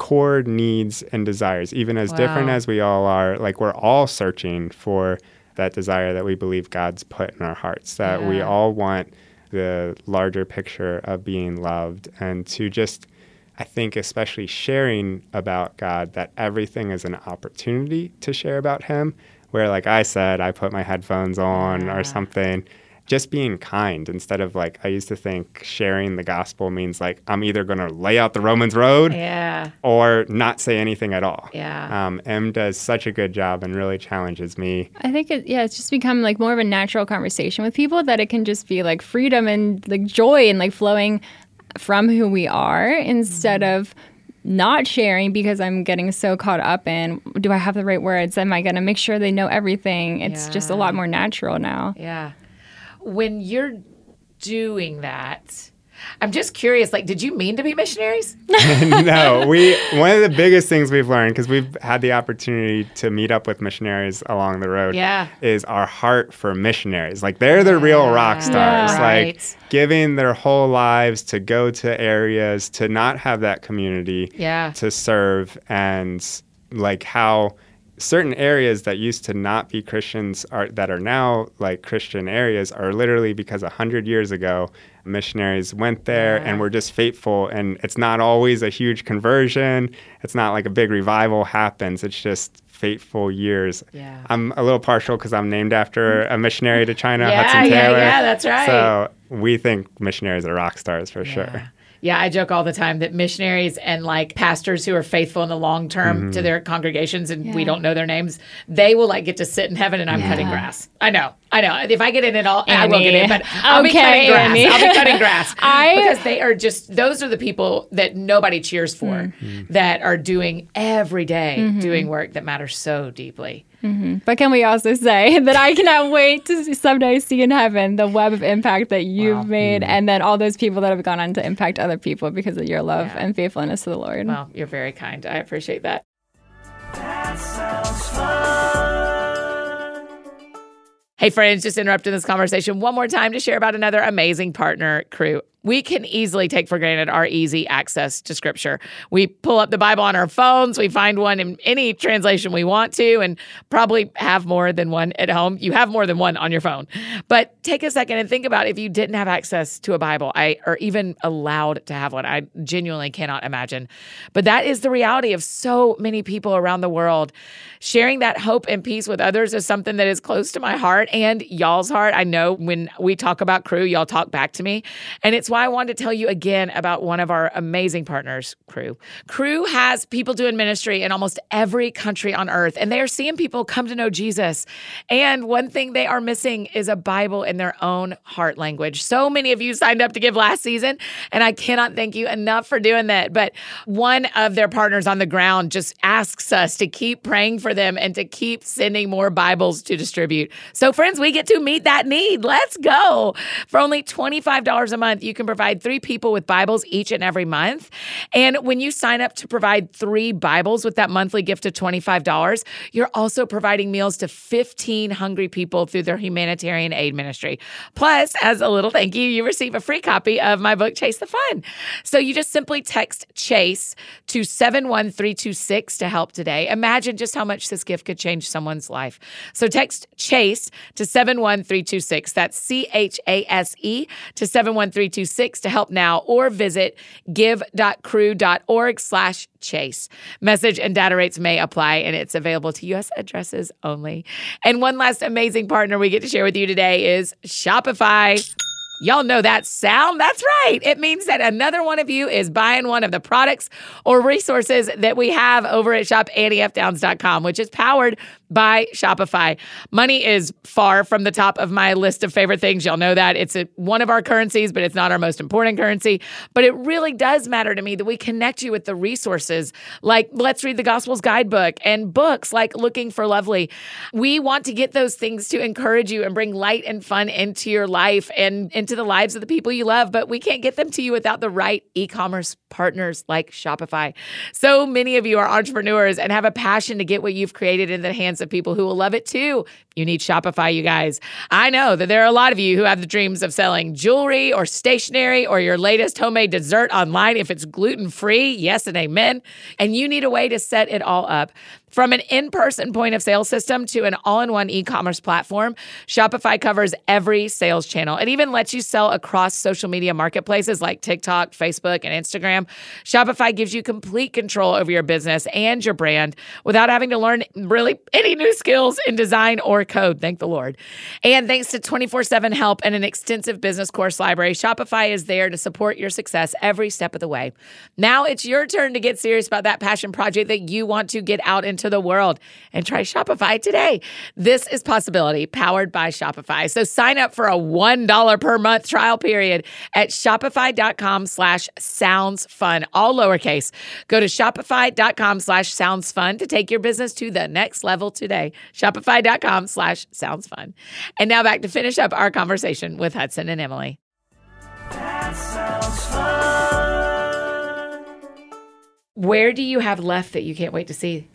S3: core needs and desires, even as different as we all are. Like we're all searching for that desire that we believe God's put in our hearts, that we all want the larger picture of being loved and to just I think especially sharing about God that everything is an opportunity to share about him where like I said I put my headphones on
S1: Yeah.
S3: or something just being kind instead of like I used to think sharing the gospel means like I'm either going to lay out the Romans road
S1: Yeah.
S3: or not say anything at all.
S1: Yeah.
S3: Um, Em does such a good job and really challenges me.
S2: I think it, yeah, it's just become like more of a natural conversation with people that it can just be like freedom and like joy and like flowing from who we are instead of not sharing because I'm getting so caught up in do I have the right words? Am I going to make sure they know everything? It's just a lot more natural now.
S1: Yeah. When you're doing that, I'm just curious. Like, did you mean to be missionaries?
S3: no, we one of the biggest things we've learned because we've had the opportunity to meet up with missionaries along the road.
S1: Yeah.
S3: is our heart for missionaries. Like they're the real rock stars.
S1: Yeah.
S3: Like
S1: Right.
S3: giving their whole lives to go to areas to not have that community.
S1: Yeah.
S3: to serve and like how certain areas that used to not be Christians are that are now like Christian areas are literally because a hundred years ago missionaries went there
S1: Yeah.
S3: and were just faithful and it's not always a huge conversion it's not like a big revival happens it's just faithful years
S1: Yeah.
S3: i'm a little partial because i'm named after a missionary to china
S1: Yeah,
S3: hudson
S1: yeah,
S3: taylor
S1: yeah, that's right.
S3: so we think missionaries are rock stars for
S1: Yeah.
S3: sure
S1: Yeah, I joke all the time that missionaries and like pastors who are faithful in the long term
S3: Mm-hmm.
S1: to their congregations and we don't know their names, they will like get to sit in heaven and I'm cutting grass. I know. I know. If I get in it all, I will get in, but I'll be cutting grass.
S2: Annie.
S1: I'll be cutting grass.
S2: I-
S1: because they are just those are the people that nobody cheers for
S3: Mm-hmm.
S1: that are doing every day, doing work that matters so deeply. Mm-hmm.
S2: But can we also say that I cannot wait to see, someday see in heaven the web of impact that you've
S1: Wow.
S2: made mm-hmm. and then all those people that have gone on to impact other people because of your love
S1: Yeah.
S2: and faithfulness to the Lord.
S1: Well, you're very kind. I appreciate that. Hey, friends, just interrupting this conversation one more time to share about another amazing partner, Cru. We can easily take for granted our easy access to scripture. We pull up the Bible on our phones, we find one in any translation we want to, and probably have more than one at home. You have more than one on your phone. But take a second and think about if you didn't have access to a Bible, I or even allowed to have one. I genuinely cannot imagine. But that is the reality of so many people around the world. Sharing that hope and peace with others is something that is close to my heart and y'all's heart. I know when we talk about cru, y'all talk back to me. And it's why I wanted to tell you again about one of our amazing partners, Cru. Cru has people doing ministry in almost every country on earth, and they are seeing people come to know Jesus. And one thing they are missing is a Bible in their own heart language. So many of you signed up to give last season, and I cannot thank you enough for doing that. But one of their partners on the ground just asks us to keep praying for them and to keep sending more Bibles to distribute. So, friends, we get to meet that need. Let's go. For only $25 a month, you can provide three people with Bibles each and every month. And when you sign up to provide three Bibles with that monthly gift of $25, you're also providing meals to 15 hungry people through their humanitarian aid ministry. Plus, as a little thank you, you receive a free copy of my book, Chase the Fun. So you just simply text Chase to 71326 to help today. Imagine just how much this gift could change someone's life. So text Chase to 71326. That's C H A S E to 71326 to help now or visit give.cru.org slash chase. Message and data rates may apply and it's available to U.S. addresses only. And one last amazing partner we get to share with you today is Shopify. Y'all know that sound? That's right. It means that another one of you is buying one of the products or resources that we have over at shopanniefdowns.com, which is powered by Shopify. Money is far from the top of my list of favorite things. Y'all know that. It's a, one of our currencies, but it's not our most important currency. But it really does matter to me that we connect you with the resources like Let's Read the Gospels guidebook and books like Looking for Lovely. We want to get those things to encourage you and bring light and fun into your life and into the lives of the people you love, but we can't get them to you without the right e commerce partners like Shopify. So many of you are entrepreneurs and have a passion to get what you've created in the hands of people who will love it too. You need Shopify, you guys. I know that there are a lot of you who have the dreams of selling jewelry or stationery or your latest homemade dessert online if it's gluten free. Yes and amen. And you need a way to set it all up. From an in person point of sale system to an all in one e commerce platform, Shopify covers every sales channel. It even lets you sell across social media marketplaces like TikTok, Facebook, and Instagram. Shopify gives you complete control over your business and your brand without having to learn really any new skills in design or code. Thank the Lord. And thanks to 24 7 help and an extensive business course library, Shopify is there to support your success every step of the way. Now it's your turn to get serious about that passion project that you want to get out into the world and try Shopify today. This is Possibility powered by Shopify. So sign up for a $1 per month trial period at shopify.com slash sounds fun, all lowercase. Go to shopify.com slash sounds fun to take your business to the next level today. Shopify.com slash sounds fun. And now back to finish up our conversation with Hudson and Emily. Where do you have left that you can't wait to see?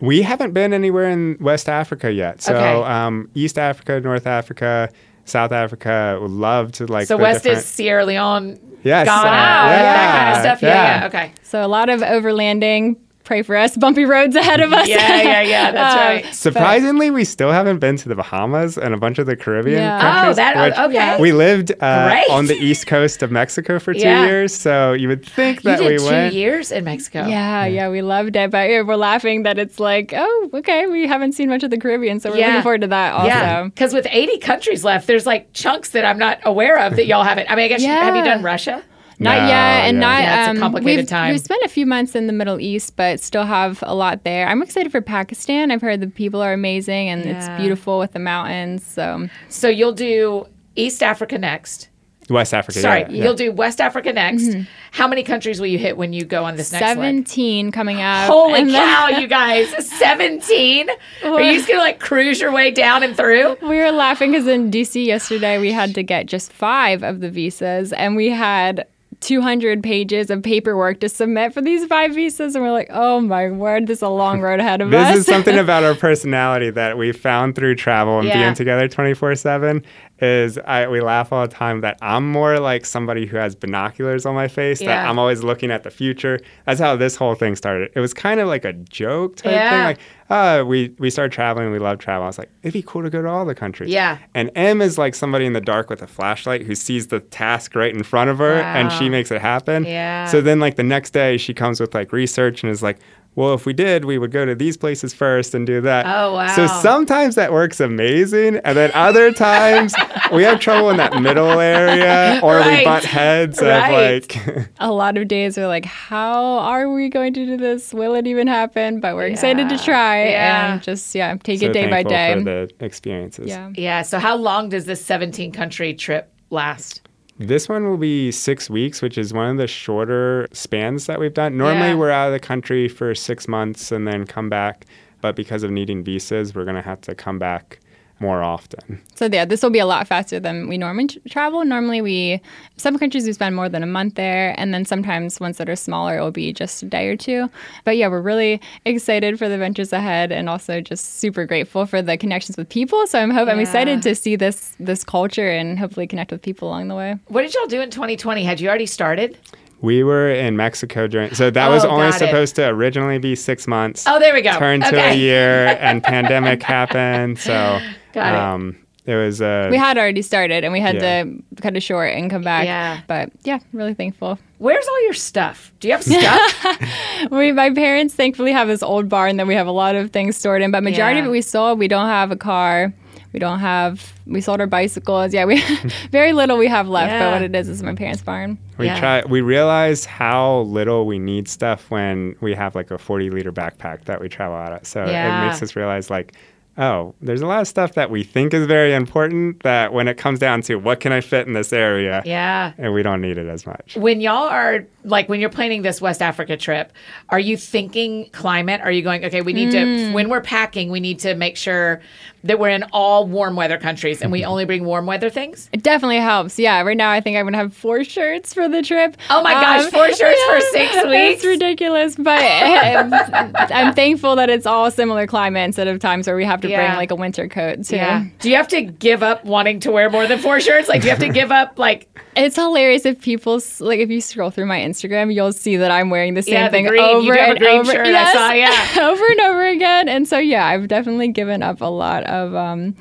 S3: We haven't been anywhere in West Africa yet. So
S1: Okay.
S3: um, East Africa, North Africa, South Africa would love to like
S1: So
S3: the
S1: West
S3: different-
S1: is Sierra Leone,
S3: Yes,
S1: Ghana,
S3: uh,
S1: that kind of stuff. Yeah,
S3: yeah.
S1: yeah, okay.
S2: So a lot of overlanding. Pray for us. Bumpy roads ahead of us.
S1: Yeah, yeah, yeah. That's
S2: Um,
S1: right.
S3: Surprisingly, we still haven't been to the Bahamas and a bunch of the Caribbean
S2: Yeah.
S3: countries.
S1: Oh, that
S3: which
S1: okay.
S3: We lived uh,
S1: Great.
S3: on the east coast of Mexico for two
S1: Yeah.
S3: years, so you would think
S1: you
S3: that
S1: did
S3: we
S1: two
S3: went.
S1: years in Mexico.
S2: Yeah, yeah, we loved it. But yeah, we're laughing that it's like, oh, okay, we haven't seen much of the Caribbean, so we're
S1: Yeah.
S2: looking forward to that also.
S1: Yeah, because with 80 countries left, there's like chunks that I'm not aware of that y'all haven't. I mean, I guess you, have you done Russia?
S2: Not
S3: No,
S2: yet, and
S3: yeah.
S2: not.
S1: Yeah, it's a
S2: um,
S1: complicated
S2: we've,
S1: time.
S2: We've spent a few months in the Middle East, but still have a lot there. I'm excited for Pakistan. I've heard the people are amazing and
S1: Yeah.
S2: it's beautiful with the mountains. So
S1: So you'll do East Africa next.
S3: West Africa.
S1: Sorry,
S3: yeah, yeah.
S1: you'll do West Africa next. How many countries will you hit when you go on this next leg?
S2: 17 coming up.
S1: Holy
S2: and then-
S1: cow, you guys! Seventeen. Are you just gonna like cruise your way down and through?
S2: We were laughing because in DC yesterday we had to get just five of the visas, and we had 200 pages of paperwork to submit for these five visas, and we're like, oh my word, this is a long road ahead of us.
S3: This is something about our personality that we found through travel and
S1: Yeah.
S3: being together 24 7 is I, we laugh all the time that I'm more like somebody who has binoculars on my face, that I'm always looking at the future. That's how this whole thing started. It was kind of like a joke type
S1: Yeah.
S3: thing. Like, uh, we, we started traveling, we love travel. I was like, it'd be cool to go to all the countries.
S1: Yeah.
S3: And Em is like somebody in the dark with a flashlight who sees the task right in front of her and she makes it happen.
S1: Yeah.
S3: So then like the next day she comes with like research and is like, well, if we did, we would go to these places first and do that.
S1: Oh, wow.
S3: So sometimes that works amazing, and then other times we have trouble in that middle area, or
S1: Right.
S3: we butt heads
S1: Right.
S3: of like.
S2: a lot of days are like, how are we going to do this? Will it even happen? But we're excited to try
S1: Yeah.
S2: and just yeah, take
S3: so
S2: it day by day.
S3: for the experiences.
S2: yeah.
S1: Yeah. So how long does this 17 country trip last?
S3: This one will be six weeks, which is one of the shorter spans that we've done. Normally,
S1: Yeah.
S3: we're out of the country for six months and then come back. But because of needing visas, we're going to have to come back more often.
S2: So yeah, this will be a lot faster than we normally travel. Normally, we some countries we spend more than a month there, and then sometimes ones that are smaller it will be just a day or two. But yeah, we're really excited for the ventures ahead, and also just super grateful for the connections with people. So I'm hope I'm excited to see this this culture and hopefully connect with people along the way.
S1: What did y'all do in 2020? Had you already started?
S3: We were in Mexico during, so that was
S1: Oh,
S3: only
S1: got it.
S3: supposed to originally be six months.
S1: Oh, there we go.
S3: Turned to a year, and pandemic happened. So
S1: Got it.
S3: um, it was uh,
S2: We had already started, and we had
S3: Yeah.
S2: to cut it short and come back.
S1: Yeah.
S2: But yeah, really thankful.
S1: Where's all your stuff? Do you have stuff?
S2: We, my parents thankfully have this old barn that we have a lot of things stored in, but majority
S1: Yeah.
S2: of it we sold. We don't have a car. We don't have. We sold our bicycles. Yeah, we very little we have left.
S1: Yeah.
S2: But what it is is my parents' barn.
S3: we
S1: Yeah.
S3: try. We realize how little we need stuff when we have like a forty liter backpack that we travel out of. So
S1: Yeah.
S3: it makes us realize like. Oh, there's a lot of stuff that we think is very important that when it comes down to what can I fit in this area,
S1: yeah.
S3: and we don't need it as much.
S1: When y'all are like when you're planning this West Africa trip, are you thinking climate? Are you going, okay, we need to mm. when we're packing, we need to make sure that we're in all warm weather countries and we only bring warm weather things?
S2: It definitely helps. Yeah, right now I think I'm gonna have four shirts for the trip.
S1: Oh my gosh, four shirts for six weeks?
S2: It's ridiculous, but um, I'm thankful that it's all similar climate instead of times where we have to to
S1: Yeah.
S2: bring like a winter coat too.
S1: Yeah. Do you have to give up wanting to wear more than four shirts? Like, do you have to give up like
S2: It's hilarious if people like if you scroll through my Instagram, you'll see that I'm wearing the same
S1: Yeah, the
S2: thing
S1: green-
S2: over
S1: do have a
S2: and over. Yes,
S1: saw, yeah.
S2: over and over again. And so yeah, I've definitely given up a lot of um,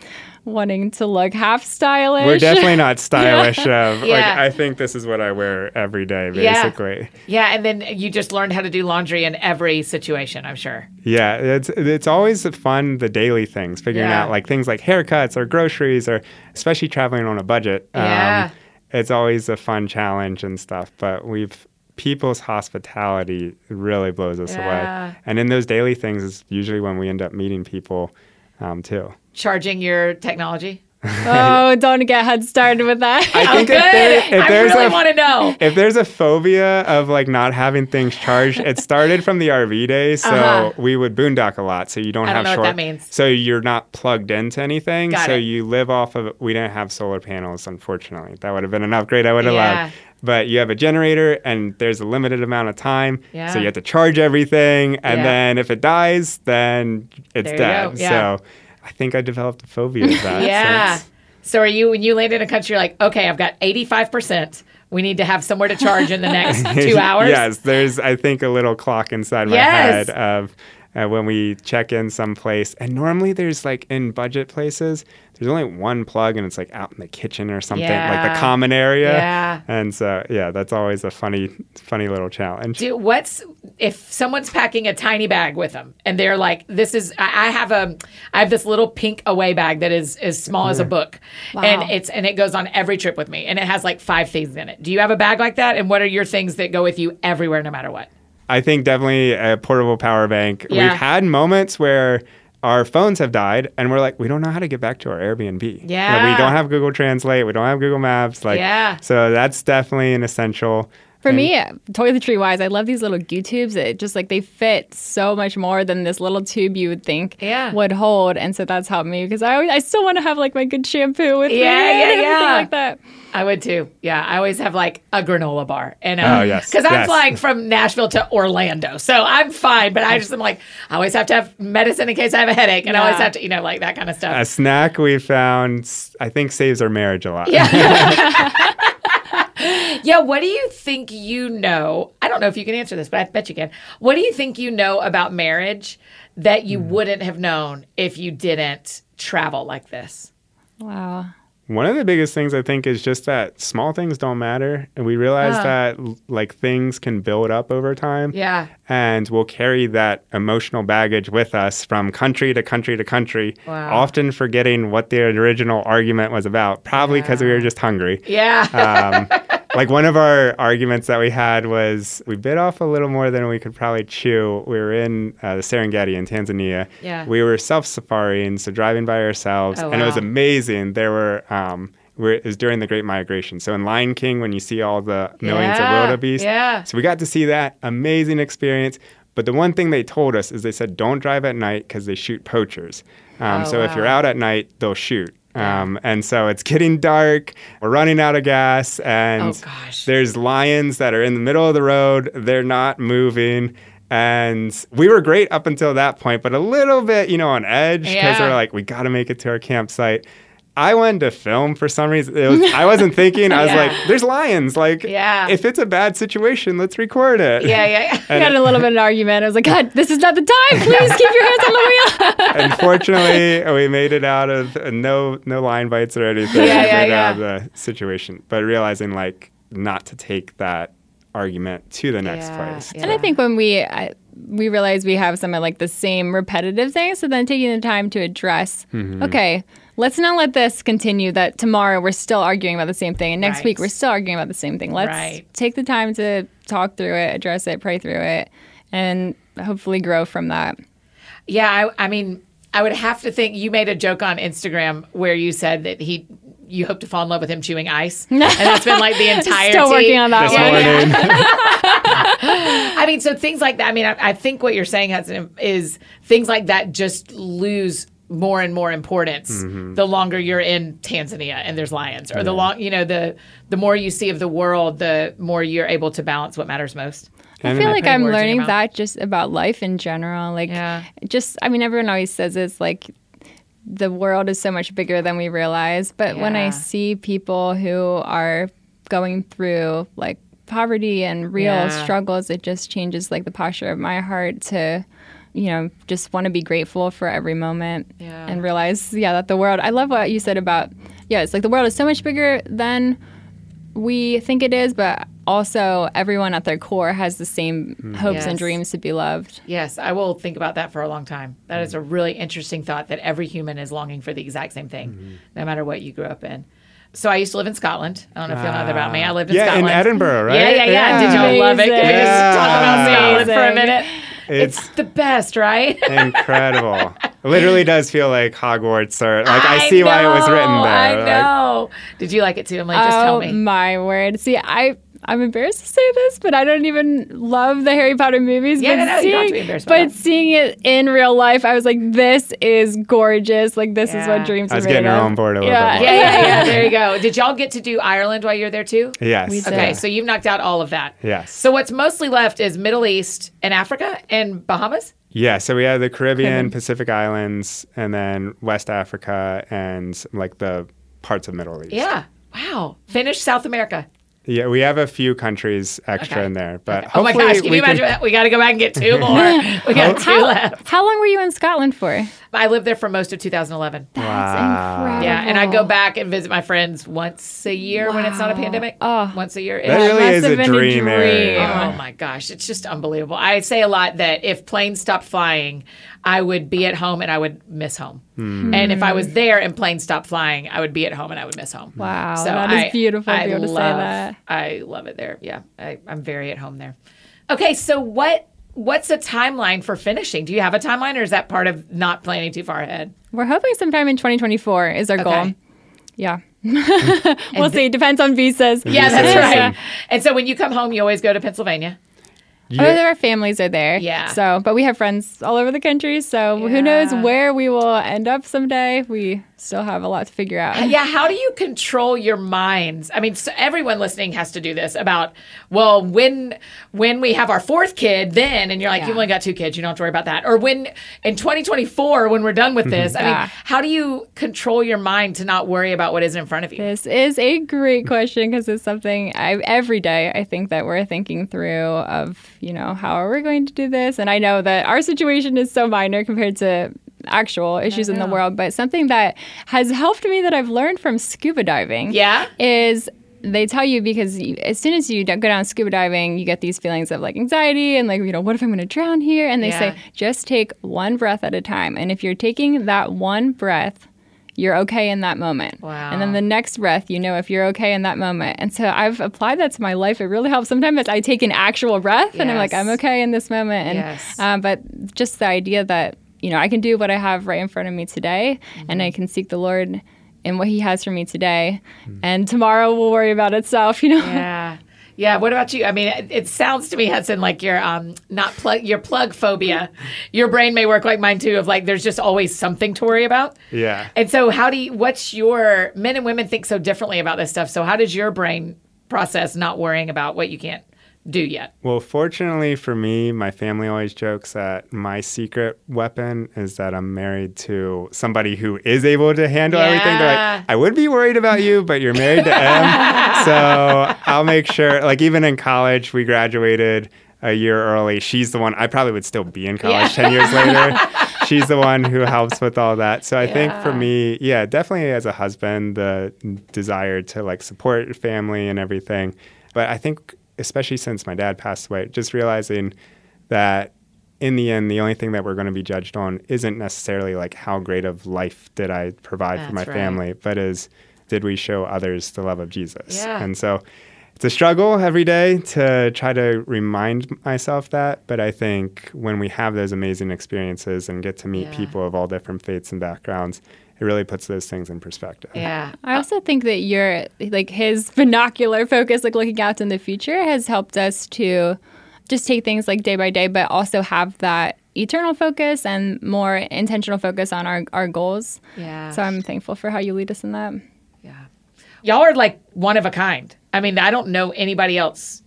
S2: wanting to look half stylish.
S3: We're definitely not stylish. Of, like,
S1: Yeah.
S3: I think this is what I wear every day, basically.
S1: Yeah, and then you just learned how to do laundry in every situation, I'm sure.
S3: Yeah, it's it's always fun the daily things, figuring
S1: Yeah.
S3: out like things like haircuts or groceries or especially traveling on a budget. Um,
S1: Yeah.
S3: it's always a fun challenge and stuff. But we've people's hospitality really blows us
S1: Yeah.
S3: away, and in those daily things is usually when we end up meeting people um, too.
S1: Charging your technology.
S2: oh, don't get head started with that.
S3: I think
S1: good.
S3: if, there, if
S1: I
S3: there's
S1: really
S3: a
S1: want to know.
S3: if there's a phobia of like not having things charged, it started from the RV days. So
S1: Uh-huh.
S3: we would boondock a lot. So you don't
S1: I don't
S3: have
S1: know what
S3: short.
S1: that means.
S3: So you're not plugged into anything.
S1: Got
S3: so
S1: it.
S3: you live off of. We didn't have solar panels, unfortunately. That would have been an upgrade I would have
S1: Yeah.
S3: loved. But you have a generator, and there's a limited amount of time.
S1: Yeah.
S3: So you have to charge everything, and
S1: Yeah.
S3: then if it dies, then it's dead.
S1: Yeah.
S3: So I think I developed a phobia of that.
S1: Yeah.
S3: since-
S1: So are you when you land in a country you're like, okay, I've got 85%. We need to have somewhere to charge in the next two hours.
S3: yes, there's I think a little clock inside my
S1: Yes.
S3: head of uh, when we check in someplace, and normally there's like in budget places, there's only one plug, and it's like out in the kitchen or something, like the common area.
S1: Yeah.
S3: And so yeah, that's always a funny, funny little challenge.
S1: Do what's if someone's packing a tiny bag with them and they're like, "This is I I have a I have this little pink away bag that is as small as a book, and it's and it goes on every trip with me, and it has like five things in it. Do you have a bag like that? And what are your things that go with you everywhere, no matter what?
S3: I think definitely a portable power bank.
S1: Yeah.
S3: We've had moments where our phones have died and we're like, we don't know how to get back to our Airbnb.
S1: Yeah.
S3: we don't have Google Translate. We don't have Google Maps. Like,
S1: Yeah.
S3: so that's definitely an essential.
S2: For
S3: And-
S2: me, toiletry wise, I love these little Q tubes. It just like they fit so much more than this little tube you would think
S1: Yeah.
S2: would hold, and so that's helped me because I always, I still want to have like my good shampoo with me
S1: Yeah,
S2: and
S1: yeah, yeah.
S2: like that.
S1: I would too. Yeah, I always have like a granola bar, and
S3: Oh, yes,
S1: because I'm
S3: yes.
S1: flying from Nashville to Orlando, so I'm fine. But I just am like, I always have to have medicine in case I have a headache, and I always have to, you know, like that kind of stuff.
S3: A snack we found, I think, saves our marriage a lot.
S1: Yeah, what do you think you know? I don't know if you can answer this, but I bet you can. What do you think you know about marriage that you
S3: Hmm.
S1: wouldn't have known if you didn't travel like this?
S2: Wow.
S3: One of the biggest things I think is just that small things don't matter. And we realize that like things can build up over time.
S1: Yeah.
S3: And we'll carry that emotional baggage with us from country to country to country,
S1: Wow.
S3: often forgetting what the original argument was about, probably because we were just hungry.
S1: Yeah.
S3: um, like one of our arguments that we had was we bit off a little more than we could probably chew. We were in uh, the Serengeti in Tanzania.
S1: Yeah.
S3: We were self safaring, so driving by ourselves,
S1: Oh,
S3: and it was amazing. There were. Um, we're, it was during the Great Migration. So in Lion King, when you see all the millions
S1: Yeah,
S3: of wildebeest,
S1: yeah.
S3: so we got to see that amazing experience. But the one thing they told us is they said don't drive at night because they shoot poachers. Um,
S1: Oh,
S3: so if you're out at night, they'll shoot. Um, and so it's getting dark. We're running out of gas, and
S1: Oh,
S3: there's lions that are in the middle of the road. They're not moving. And we were great up until that point, but a little bit, you know, on edge because
S1: Yeah.
S3: we're like, we got to make it to our campsite. I wanted to film for some reason. It was, I wasn't thinking. I was
S1: Yeah.
S3: like, "There's lions. Like,
S1: Yeah.
S3: if it's a bad situation, let's record it."
S1: yeah, yeah, yeah.
S2: We had a little bit of an argument. I was like, God, this is not the time. Please keep your hands on the wheel.
S3: Unfortunately, we made it out of uh, no no lion bites or anything.
S1: Yeah,
S3: We
S1: yeah,
S3: out of the situation, but realizing like not to take that argument to the next
S1: Yeah,
S3: place.
S1: yeah.
S2: And I think when we I, we realize we have some of like the same repetitive things, so then taking the time to address,
S3: Mm-hmm.
S2: okay, let's not let this continue. That tomorrow we're still arguing about the same thing, and next
S1: Right.
S2: week we're still arguing about the same thing. Let's
S1: Right.
S2: take the time to talk through it, address it, pray through it, and hopefully grow from that.
S1: Yeah, I, I mean, I would have to think you made a joke on Instagram where you said that he you hope to fall in love with him chewing ice, and that's been like the entire.
S2: Still working on that
S3: This
S2: one.
S3: morning,
S1: I mean, so things like that. I mean, I, I think what you're saying has, is things like that just lose more and more importance
S3: Mm-hmm.
S1: the longer you're in Tanzania and there's lions, or the long, you know, the the more you see of the world, the more you're able to balance what matters most.
S2: I
S3: And
S2: feel like I'm
S1: words in your
S2: learning that just about life in general. Like,
S1: Yeah.
S2: just, I mean, everyone always says it's like the world is so much bigger than we realize. But when I see people who are going through like poverty and real
S1: Yeah.
S2: struggles, it just changes like the posture of my heart to, you know, just want to be grateful for every moment
S1: Yeah.
S2: and realize, yeah, that the world. I love what you said about, yeah, it's like the world is so much bigger than we think it is, but also everyone at their core has the same mm. hopes
S1: Yes.
S2: and dreams to be loved.
S1: Yes, I will think about that for a long time. That is mm. a really interesting thought that every human is longing for the exact same thing, mm-hmm. no matter what you grew up in. So I used to live in Scotland. I don't know if you know that about me. I lived in
S3: yeah,
S1: Scotland.
S3: in Edinburgh, right?
S1: Yeah, yeah, yeah. Did
S3: Yeah.
S1: you love it? Can we just talk about Scotland for a minute? It's,
S3: It's
S1: the best, right?
S3: incredible. It literally does feel like Hogwarts, or like I, see why it was written
S1: know,
S3: there.
S1: I
S3: like-
S1: know. Did you like it too, Emily? Just tell
S2: oh
S1: me.
S2: my word! See, I I'm embarrassed to say this, but I don't even love the Harry Potter movies.
S1: Yeah,
S2: but
S1: no, no, you don't have to
S2: seeing,
S1: be embarrassed
S2: But
S1: that.
S2: seeing it in real life, I was like, this is gorgeous. Like this is what dreams
S3: I was
S2: are made
S3: getting her
S2: of.
S3: on board a little
S2: yeah.
S3: bit
S1: yeah, yeah, yeah. There you go. Did y'all get to do Ireland while you're there too?
S3: Yes.
S2: We.
S1: Okay, so you've knocked out all of that.
S3: Yes.
S1: So what's mostly left is Middle East and Africa and Bahamas.
S3: Yeah, so we have the Caribbean,
S2: Caribbean.
S3: Pacific Islands, and then West Africa and like the parts of Middle East.
S1: Yeah. Wow. Finish South America.
S3: Yeah, we have a few countries extra
S1: Okay.
S3: in there, but
S1: Oh my
S3: hopefully
S1: gosh, can
S3: we
S1: you imagine
S3: can-
S1: that? We got to go back and get two more. we got two left.
S2: how long were you in Scotland for?
S1: I lived there for most of 2011.
S2: That's
S3: Wow.
S2: incredible.
S1: Yeah, and I go back and visit my friends once a year when it's not a pandemic.
S2: Oh.
S1: Once a year.
S3: That
S1: It's-
S3: really is a
S2: been a
S3: dream,
S2: dream.
S1: Oh my gosh, it's just unbelievable. I say a lot that if planes stopped flying, I would be at home and I would miss home.
S3: Hmm.
S1: And if I was there and planes stopped flying, I would be at home and I would miss home.
S2: Wow,
S1: So
S2: that is
S1: I-
S2: beautiful to
S1: I
S2: be able to say
S1: love,
S2: that.
S1: I love it there. Yeah, I, I'm very at home there. Okay, so what what's the timeline for finishing? Do you have a timeline, or is that part of not planning too far ahead?
S2: We're hoping sometime in 2024 is our
S1: Okay.
S2: goal. Yeah. we'll see. Depends on visas.
S1: Yeah, that's
S3: Yeah.
S1: right. And so when you come home, you always go to Pennsylvania.
S2: Oh, there are families are there.
S1: Yeah.
S2: So, but we have friends all over the country. So
S1: Yeah.
S2: who knows where we will end up someday? We still have a lot to figure out.
S1: Yeah, how do you control your minds? I mean, so everyone listening has to do this about well, when when we have our fourth kid, then and you're like,
S2: Yeah.
S1: you only got two kids, you don't have to worry about that. Or when in 2024, when we're done with mm-hmm. this, I
S2: Yeah.
S1: mean, how do you control your mind to not worry about what is in front of you?
S2: This is a great question because it's something I every day I think that we're thinking through of, you know, how are we going to do this? And I know that our situation is so minor compared to actual issues in the world, but something that has helped me that I've learned from scuba diving
S1: Yeah?
S2: is they tell you because you, as soon as you go down scuba diving, you get these feelings of like anxiety and like, you know, what if I'm going to drown here? And they
S1: Yeah.
S2: say, just take one breath at a time. And if you're taking that one breath, you're okay in that moment.
S1: Wow.
S2: And then the next breath, you know if you're okay in that moment. And so I've applied that to my life. It really helps. Sometimes I take an actual breath and I'm like, I'm okay in this moment. And
S1: Yes.
S2: uh, but just the idea that you know I can do what I have right in front of me today, and
S1: Mm-hmm.
S2: I can seek the Lord in what He has for me today, and tomorrow will worry about itself. You know.
S1: Yeah. Yeah. What about you? I mean, it, it sounds to me, Hudson, like your um not plug your plug phobia. Your brain may work like mine too. Of like, there's just always something to worry about.
S3: Yeah.
S1: And so, how do you? What's your men and women think so differently about this stuff? So, how does your brain process not worrying about what you can't do yet?
S3: Well, fortunately for me, my family always jokes that my secret weapon is that I'm married to somebody who is able to handle everything. They're
S1: Yeah.
S3: like, I would be worried about you, but you're married to Em. so I'll make sure, like, even in college, we graduated a year early. She's the one, I probably would still be in college 10 years later. She's the one who helps with all that. So I think for me, yeah, definitely as a husband, the desire to like support family and everything. But I think, especially since my dad passed away, just realizing that in the end, the only thing that we're going to be judged on isn't necessarily like how great of life did I provide for my
S1: right.
S3: family, but is did we show others the love of Jesus?
S1: Yeah.
S3: And so it's a struggle every day to try to remind myself that. But I think when we have those amazing experiences and get to meet
S1: Yeah.
S3: people of all different faiths and backgrounds, it really puts those things in perspective.
S1: Yeah.
S2: I uh, also think that your like his binocular focus, like looking out in the future, has helped us to just take things like day by day, but also have that eternal focus and more intentional focus on our, our goals.
S1: Yeah.
S2: So I'm thankful for how you lead us in that.
S1: Yeah. Y'all are like one of a kind. I mean, I don't know anybody else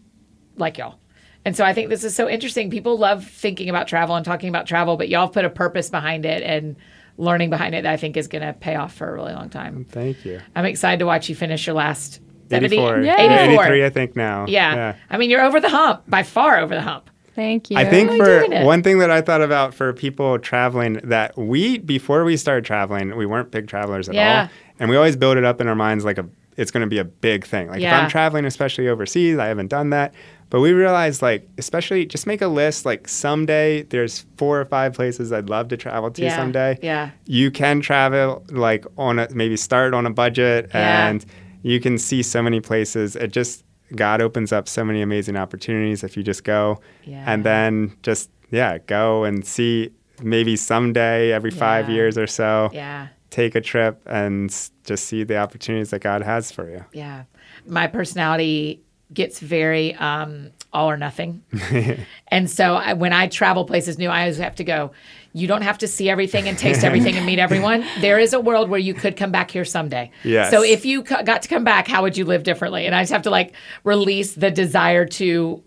S1: like y'all. And so I think this is so interesting. People love thinking about travel and talking about travel, but y'all have put a purpose behind it and learning behind it that I think is going to pay off for a really long time.
S3: Oh, thank you.
S1: I'm excited to watch you finish your last 70
S3: 84.
S2: Yeah.
S1: 84.
S3: 83, I think now.
S1: Yeah. I mean, you're over the hump, by far over the hump.
S2: Thank you.
S3: I think for one thing that I thought about for people traveling that we before we started traveling, we weren't big travelers at
S1: Yeah.
S3: all. And we always build it up in our minds like a it's going to be a big thing. Like if I'm traveling especially overseas, I haven't done that. But we realized like especially just make a list like someday there's four or five places I'd love to travel to
S1: Yeah.
S3: someday.
S1: Yeah.
S3: You can travel like on a maybe start on a budget
S1: Yeah.
S3: and you can see so many places. It just God opens up so many amazing opportunities if you just go.
S1: Yeah.
S3: And then just yeah, go and see maybe someday every 5
S1: Yeah.
S3: years or so.
S1: Yeah.
S3: Take a trip and just see the opportunities that God has for you.
S1: Yeah. My personality gets very um, all or nothing. and so I, when I travel places new, I always have to go, you don't have to see everything and taste everything and meet everyone. There is a world where you could come back here someday.
S3: Yes.
S1: So if you co- got to come back, how would you live differently? And I just have to like release the desire to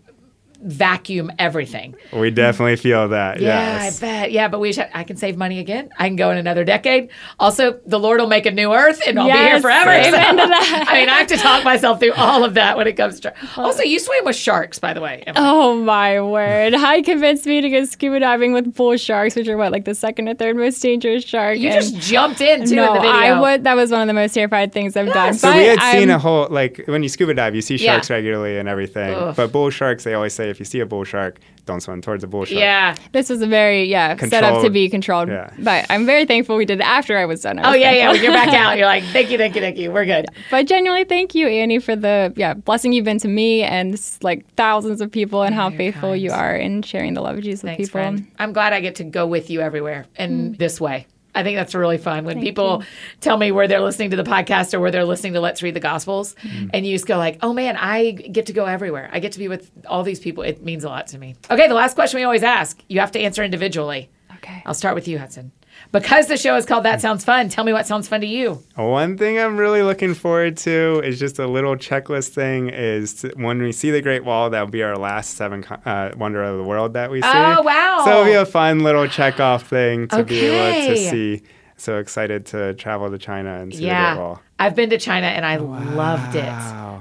S1: vacuum everything.
S3: We definitely feel that.
S1: Yeah,
S3: yes.
S1: I bet. Yeah, but we should, I can save money again. I can go in another decade. Also, the Lord will make a new earth and I'll be here forever.
S2: amen
S1: So,
S2: that.
S1: I mean, I have to talk myself through all of that when it comes to. Also, you swim with sharks, by the way. Emily.
S2: Oh my word. He convinced me to go scuba diving with bull sharks, which are what, like the second or third most dangerous shark.
S1: you
S2: and-
S1: just jumped in too
S2: no,
S1: in the video.
S2: I would. That was one of the most terrified things I've done.
S3: So
S2: But
S3: we had seen
S2: I'm-
S3: a whole like when you scuba dive, you see
S1: Yeah.
S3: sharks regularly and everything.
S1: Ugh.
S3: But bull sharks, they always say if you see a bull shark, don't swim towards a bull shark.
S1: Yeah.
S2: This was a very yeah set up to be controlled.
S3: Yeah.
S2: But I'm very thankful we did it after I was done. I
S1: Oh
S2: was
S1: yeah, yeah.
S2: thankful.
S1: When you're back out, you're like, thank you, thank you, thank you. We're good.
S2: But genuinely, thank you, Annie, for the yeah blessing you've been to me and like thousands of people, and how
S1: you're
S2: faithful
S1: kind.
S2: you are in sharing the love of Jesus with people.
S1: friend. I'm glad I get to go with you everywhere in
S2: Mm.
S1: this way. I think that's really fun when people tell me where they're listening to the podcast or where they're listening to Let's Read the Gospels,
S2: Mm.
S1: and you just go like, "Oh man, I get to go everywhere. I get to be with all these people. It means a lot to me." Okay, the last question we always ask. You have to answer individually.
S2: Okay.
S1: I'll start with you, Hudson. Because the show is called That Sounds Fun, tell me what sounds fun to you.
S3: One thing I'm really looking forward to is just a little checklist thing. Is to, when we see the Great Wall, that'll be our last seven uh, wonder of the world that we see.
S1: Oh, wow.
S3: So it'll be a fun little check off thing to be able to see. So excited to travel to China and see the Great Wall.
S1: I've been to China and I loved it.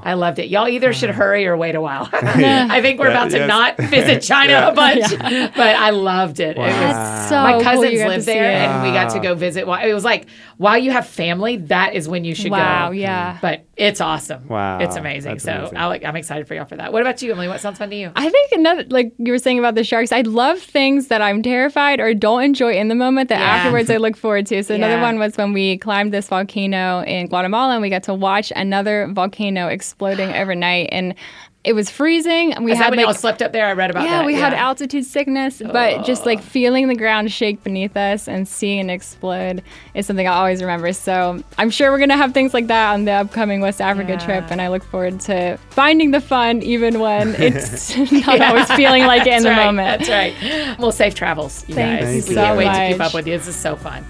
S1: I loved it. Y'all either should hurry or wait a while. I think we're about to
S3: yes.
S1: not visit China
S3: Yeah.
S1: a bunch, but I loved it. It was
S2: That's so
S1: my cousins
S2: you got to
S1: live
S2: see
S1: there
S2: it.
S1: and we got to go visit. While- It was like while you have family, that is when you should
S2: Wow,
S1: go.
S2: yeah. Mm.
S1: But it's awesome.
S3: Wow,
S1: It's amazing.
S3: that's
S1: so
S3: amazing.
S1: I'll, I'm excited for y'all for that. What about you, Emily? What sounds fun to you?
S2: I think another, like you were saying about the sharks, I love things that I'm terrified or don't enjoy in the moment that
S1: Yeah.
S2: afterwards I look forward to. So another one was when we climbed this volcano in Guatemala and we got to watch another volcano exploding overnight. And it was freezing. and We
S1: Is that
S2: had
S1: when
S2: like,
S1: y'all slept up there? I read about
S2: yeah,
S1: that.
S2: we had altitude sickness, but just like feeling the ground shake beneath us and seeing it explode is something I always remember. So I'm sure we're gonna have things like that on the upcoming West Africa
S1: Yeah.
S2: trip, and I look forward to finding the fun even when it's not always feeling like it in the
S1: right.
S2: moment.
S1: That's right. Well, safe travels, you
S2: Thank
S1: guys.
S3: you
S1: we
S3: so
S1: can't wait to keep up with you. This is so fun.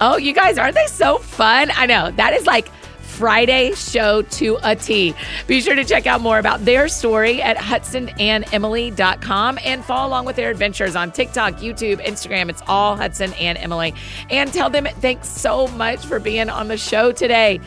S1: Oh, you guys, aren't they so fun? I know. That is like Friday show to a T. Be sure to check out more about their story at hudsonandemily.com and follow along with their adventures on TikTok, YouTube, Instagram. It's all Hudson and Emily. And tell them thanks so much for being on the show today.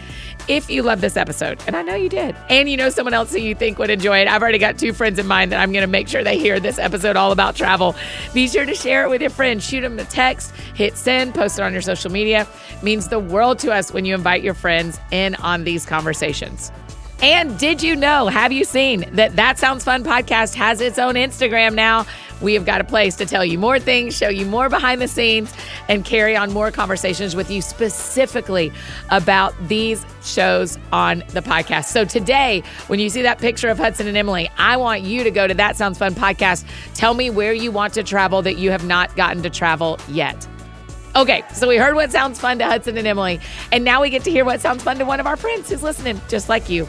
S1: If you love this episode, and I know you did, and you know someone else who you think would enjoy it, I've already got two friends in mind that I'm going to make sure they hear this episode all about travel. Be sure to share it with your friends. Shoot them a text, hit send, post it on your social media. It means the world to us when you invite your friends in on these conversations. And did you know, have you seen that That Sounds Fun podcast has its own Instagram now? We have got a place to tell you more things, show you more behind the scenes, and carry on more conversations with you specifically about these shows on the podcast. So today, when you see that picture of Hudson and Emily, I want you to go to That Sounds Fun podcast. Tell me where you want to travel that you have not gotten to travel yet. Okay, so we heard what sounds fun to Hudson and Emily, and now we get to hear what sounds fun to one of our friends who's listening, just like you.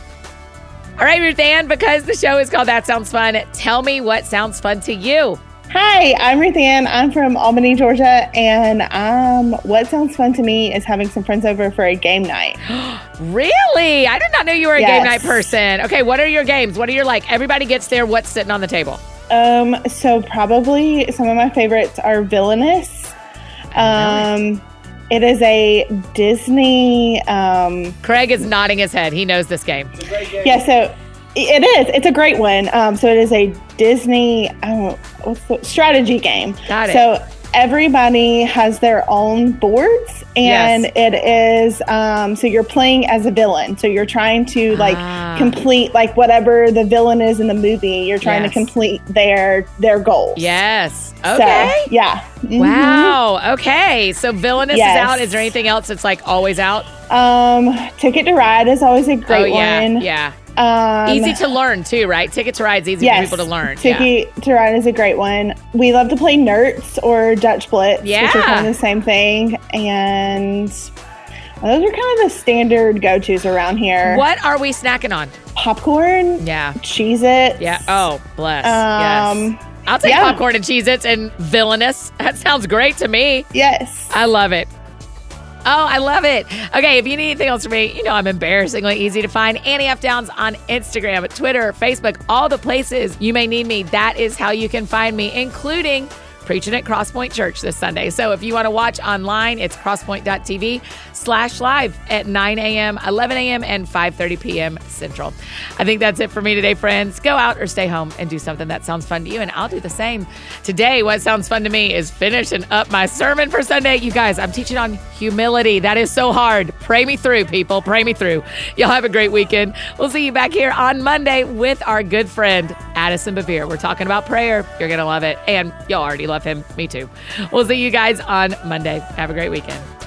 S1: All right, Ruth Ann, because the show is called That Sounds Fun, tell me what sounds fun to you.
S4: Hi, I'm Ruth Ann. I'm from Albany, Georgia, and um, what sounds fun to me is having some friends over for a game night.
S1: Really? I did not know you were a game night person. Okay, what are your games? What are your like? Everybody gets there. What's sitting on the table?
S4: Um, so probably some of my favorites are Villainous, um, It is a Disney. Um,
S1: Craig is nodding his head. He knows this game.
S4: yeah, so it is. It's a great one. Um, so it is a Disney. I don't know what's the strategy game.
S1: Got it.
S4: So everybody has their own boards, and
S1: Yes.
S4: it is. Um, so you're playing as a villain. So you're trying to like
S1: Ah.
S4: complete like whatever the villain is in the movie. You're trying
S1: Yes.
S4: to complete their their goals.
S1: Yes.
S4: So,
S1: Okay.
S4: yeah. Mhm.
S1: Wow. Okay. So Villainous is out. Is there anything else that's like always out?
S4: Um, Ticket to Ride is always a great
S1: oh yeah.
S4: one.
S1: Yeah.
S4: Um,
S1: Easy to learn too, right? Ticket to Ride's easy
S4: yes,
S1: for people to learn. Yeah.
S4: Ticket to Ride is a great one. We love to play Nertz or Dutch Blitz, which
S1: Yeah.
S4: are kind of the same thing. And those are kind of the standard go tos around here.
S1: What are we snacking on?
S4: Popcorn,
S1: Yeah.
S4: Cheez It.
S1: Yeah. Oh, bless.
S4: Um,
S1: yes. I'll take
S4: yeah.
S1: popcorn and Cheez Its and villainous. That sounds great to me.
S4: Yes.
S1: I love it. Oh, I love it. Okay, if you need anything else from me, you know I'm embarrassingly easy to find. Annie F. Downs on Instagram, Twitter, Facebook, all the places you may need me. That is how you can find me, including preaching at Crosspoint Church this Sunday. So if you want to watch online, it's crosspoint.tv slash live at 9 a.m., 11 a.m., and 5.30 p.m. Central. I think that's it for me today, friends. Go out or stay home and do something that sounds fun to you, and I'll do the same. Today, what sounds fun to me is finishing up my sermon for Sunday. You guys, I'm teaching on humility. That is so hard. Pray me through, people. Pray me through. Y'all have a great weekend. We'll see you back here on Monday with our good friend, Addison Bevere. We're talking about prayer. You're going to love it. And y'all already love him. Me too. We'll see you guys on Monday. Have a great weekend.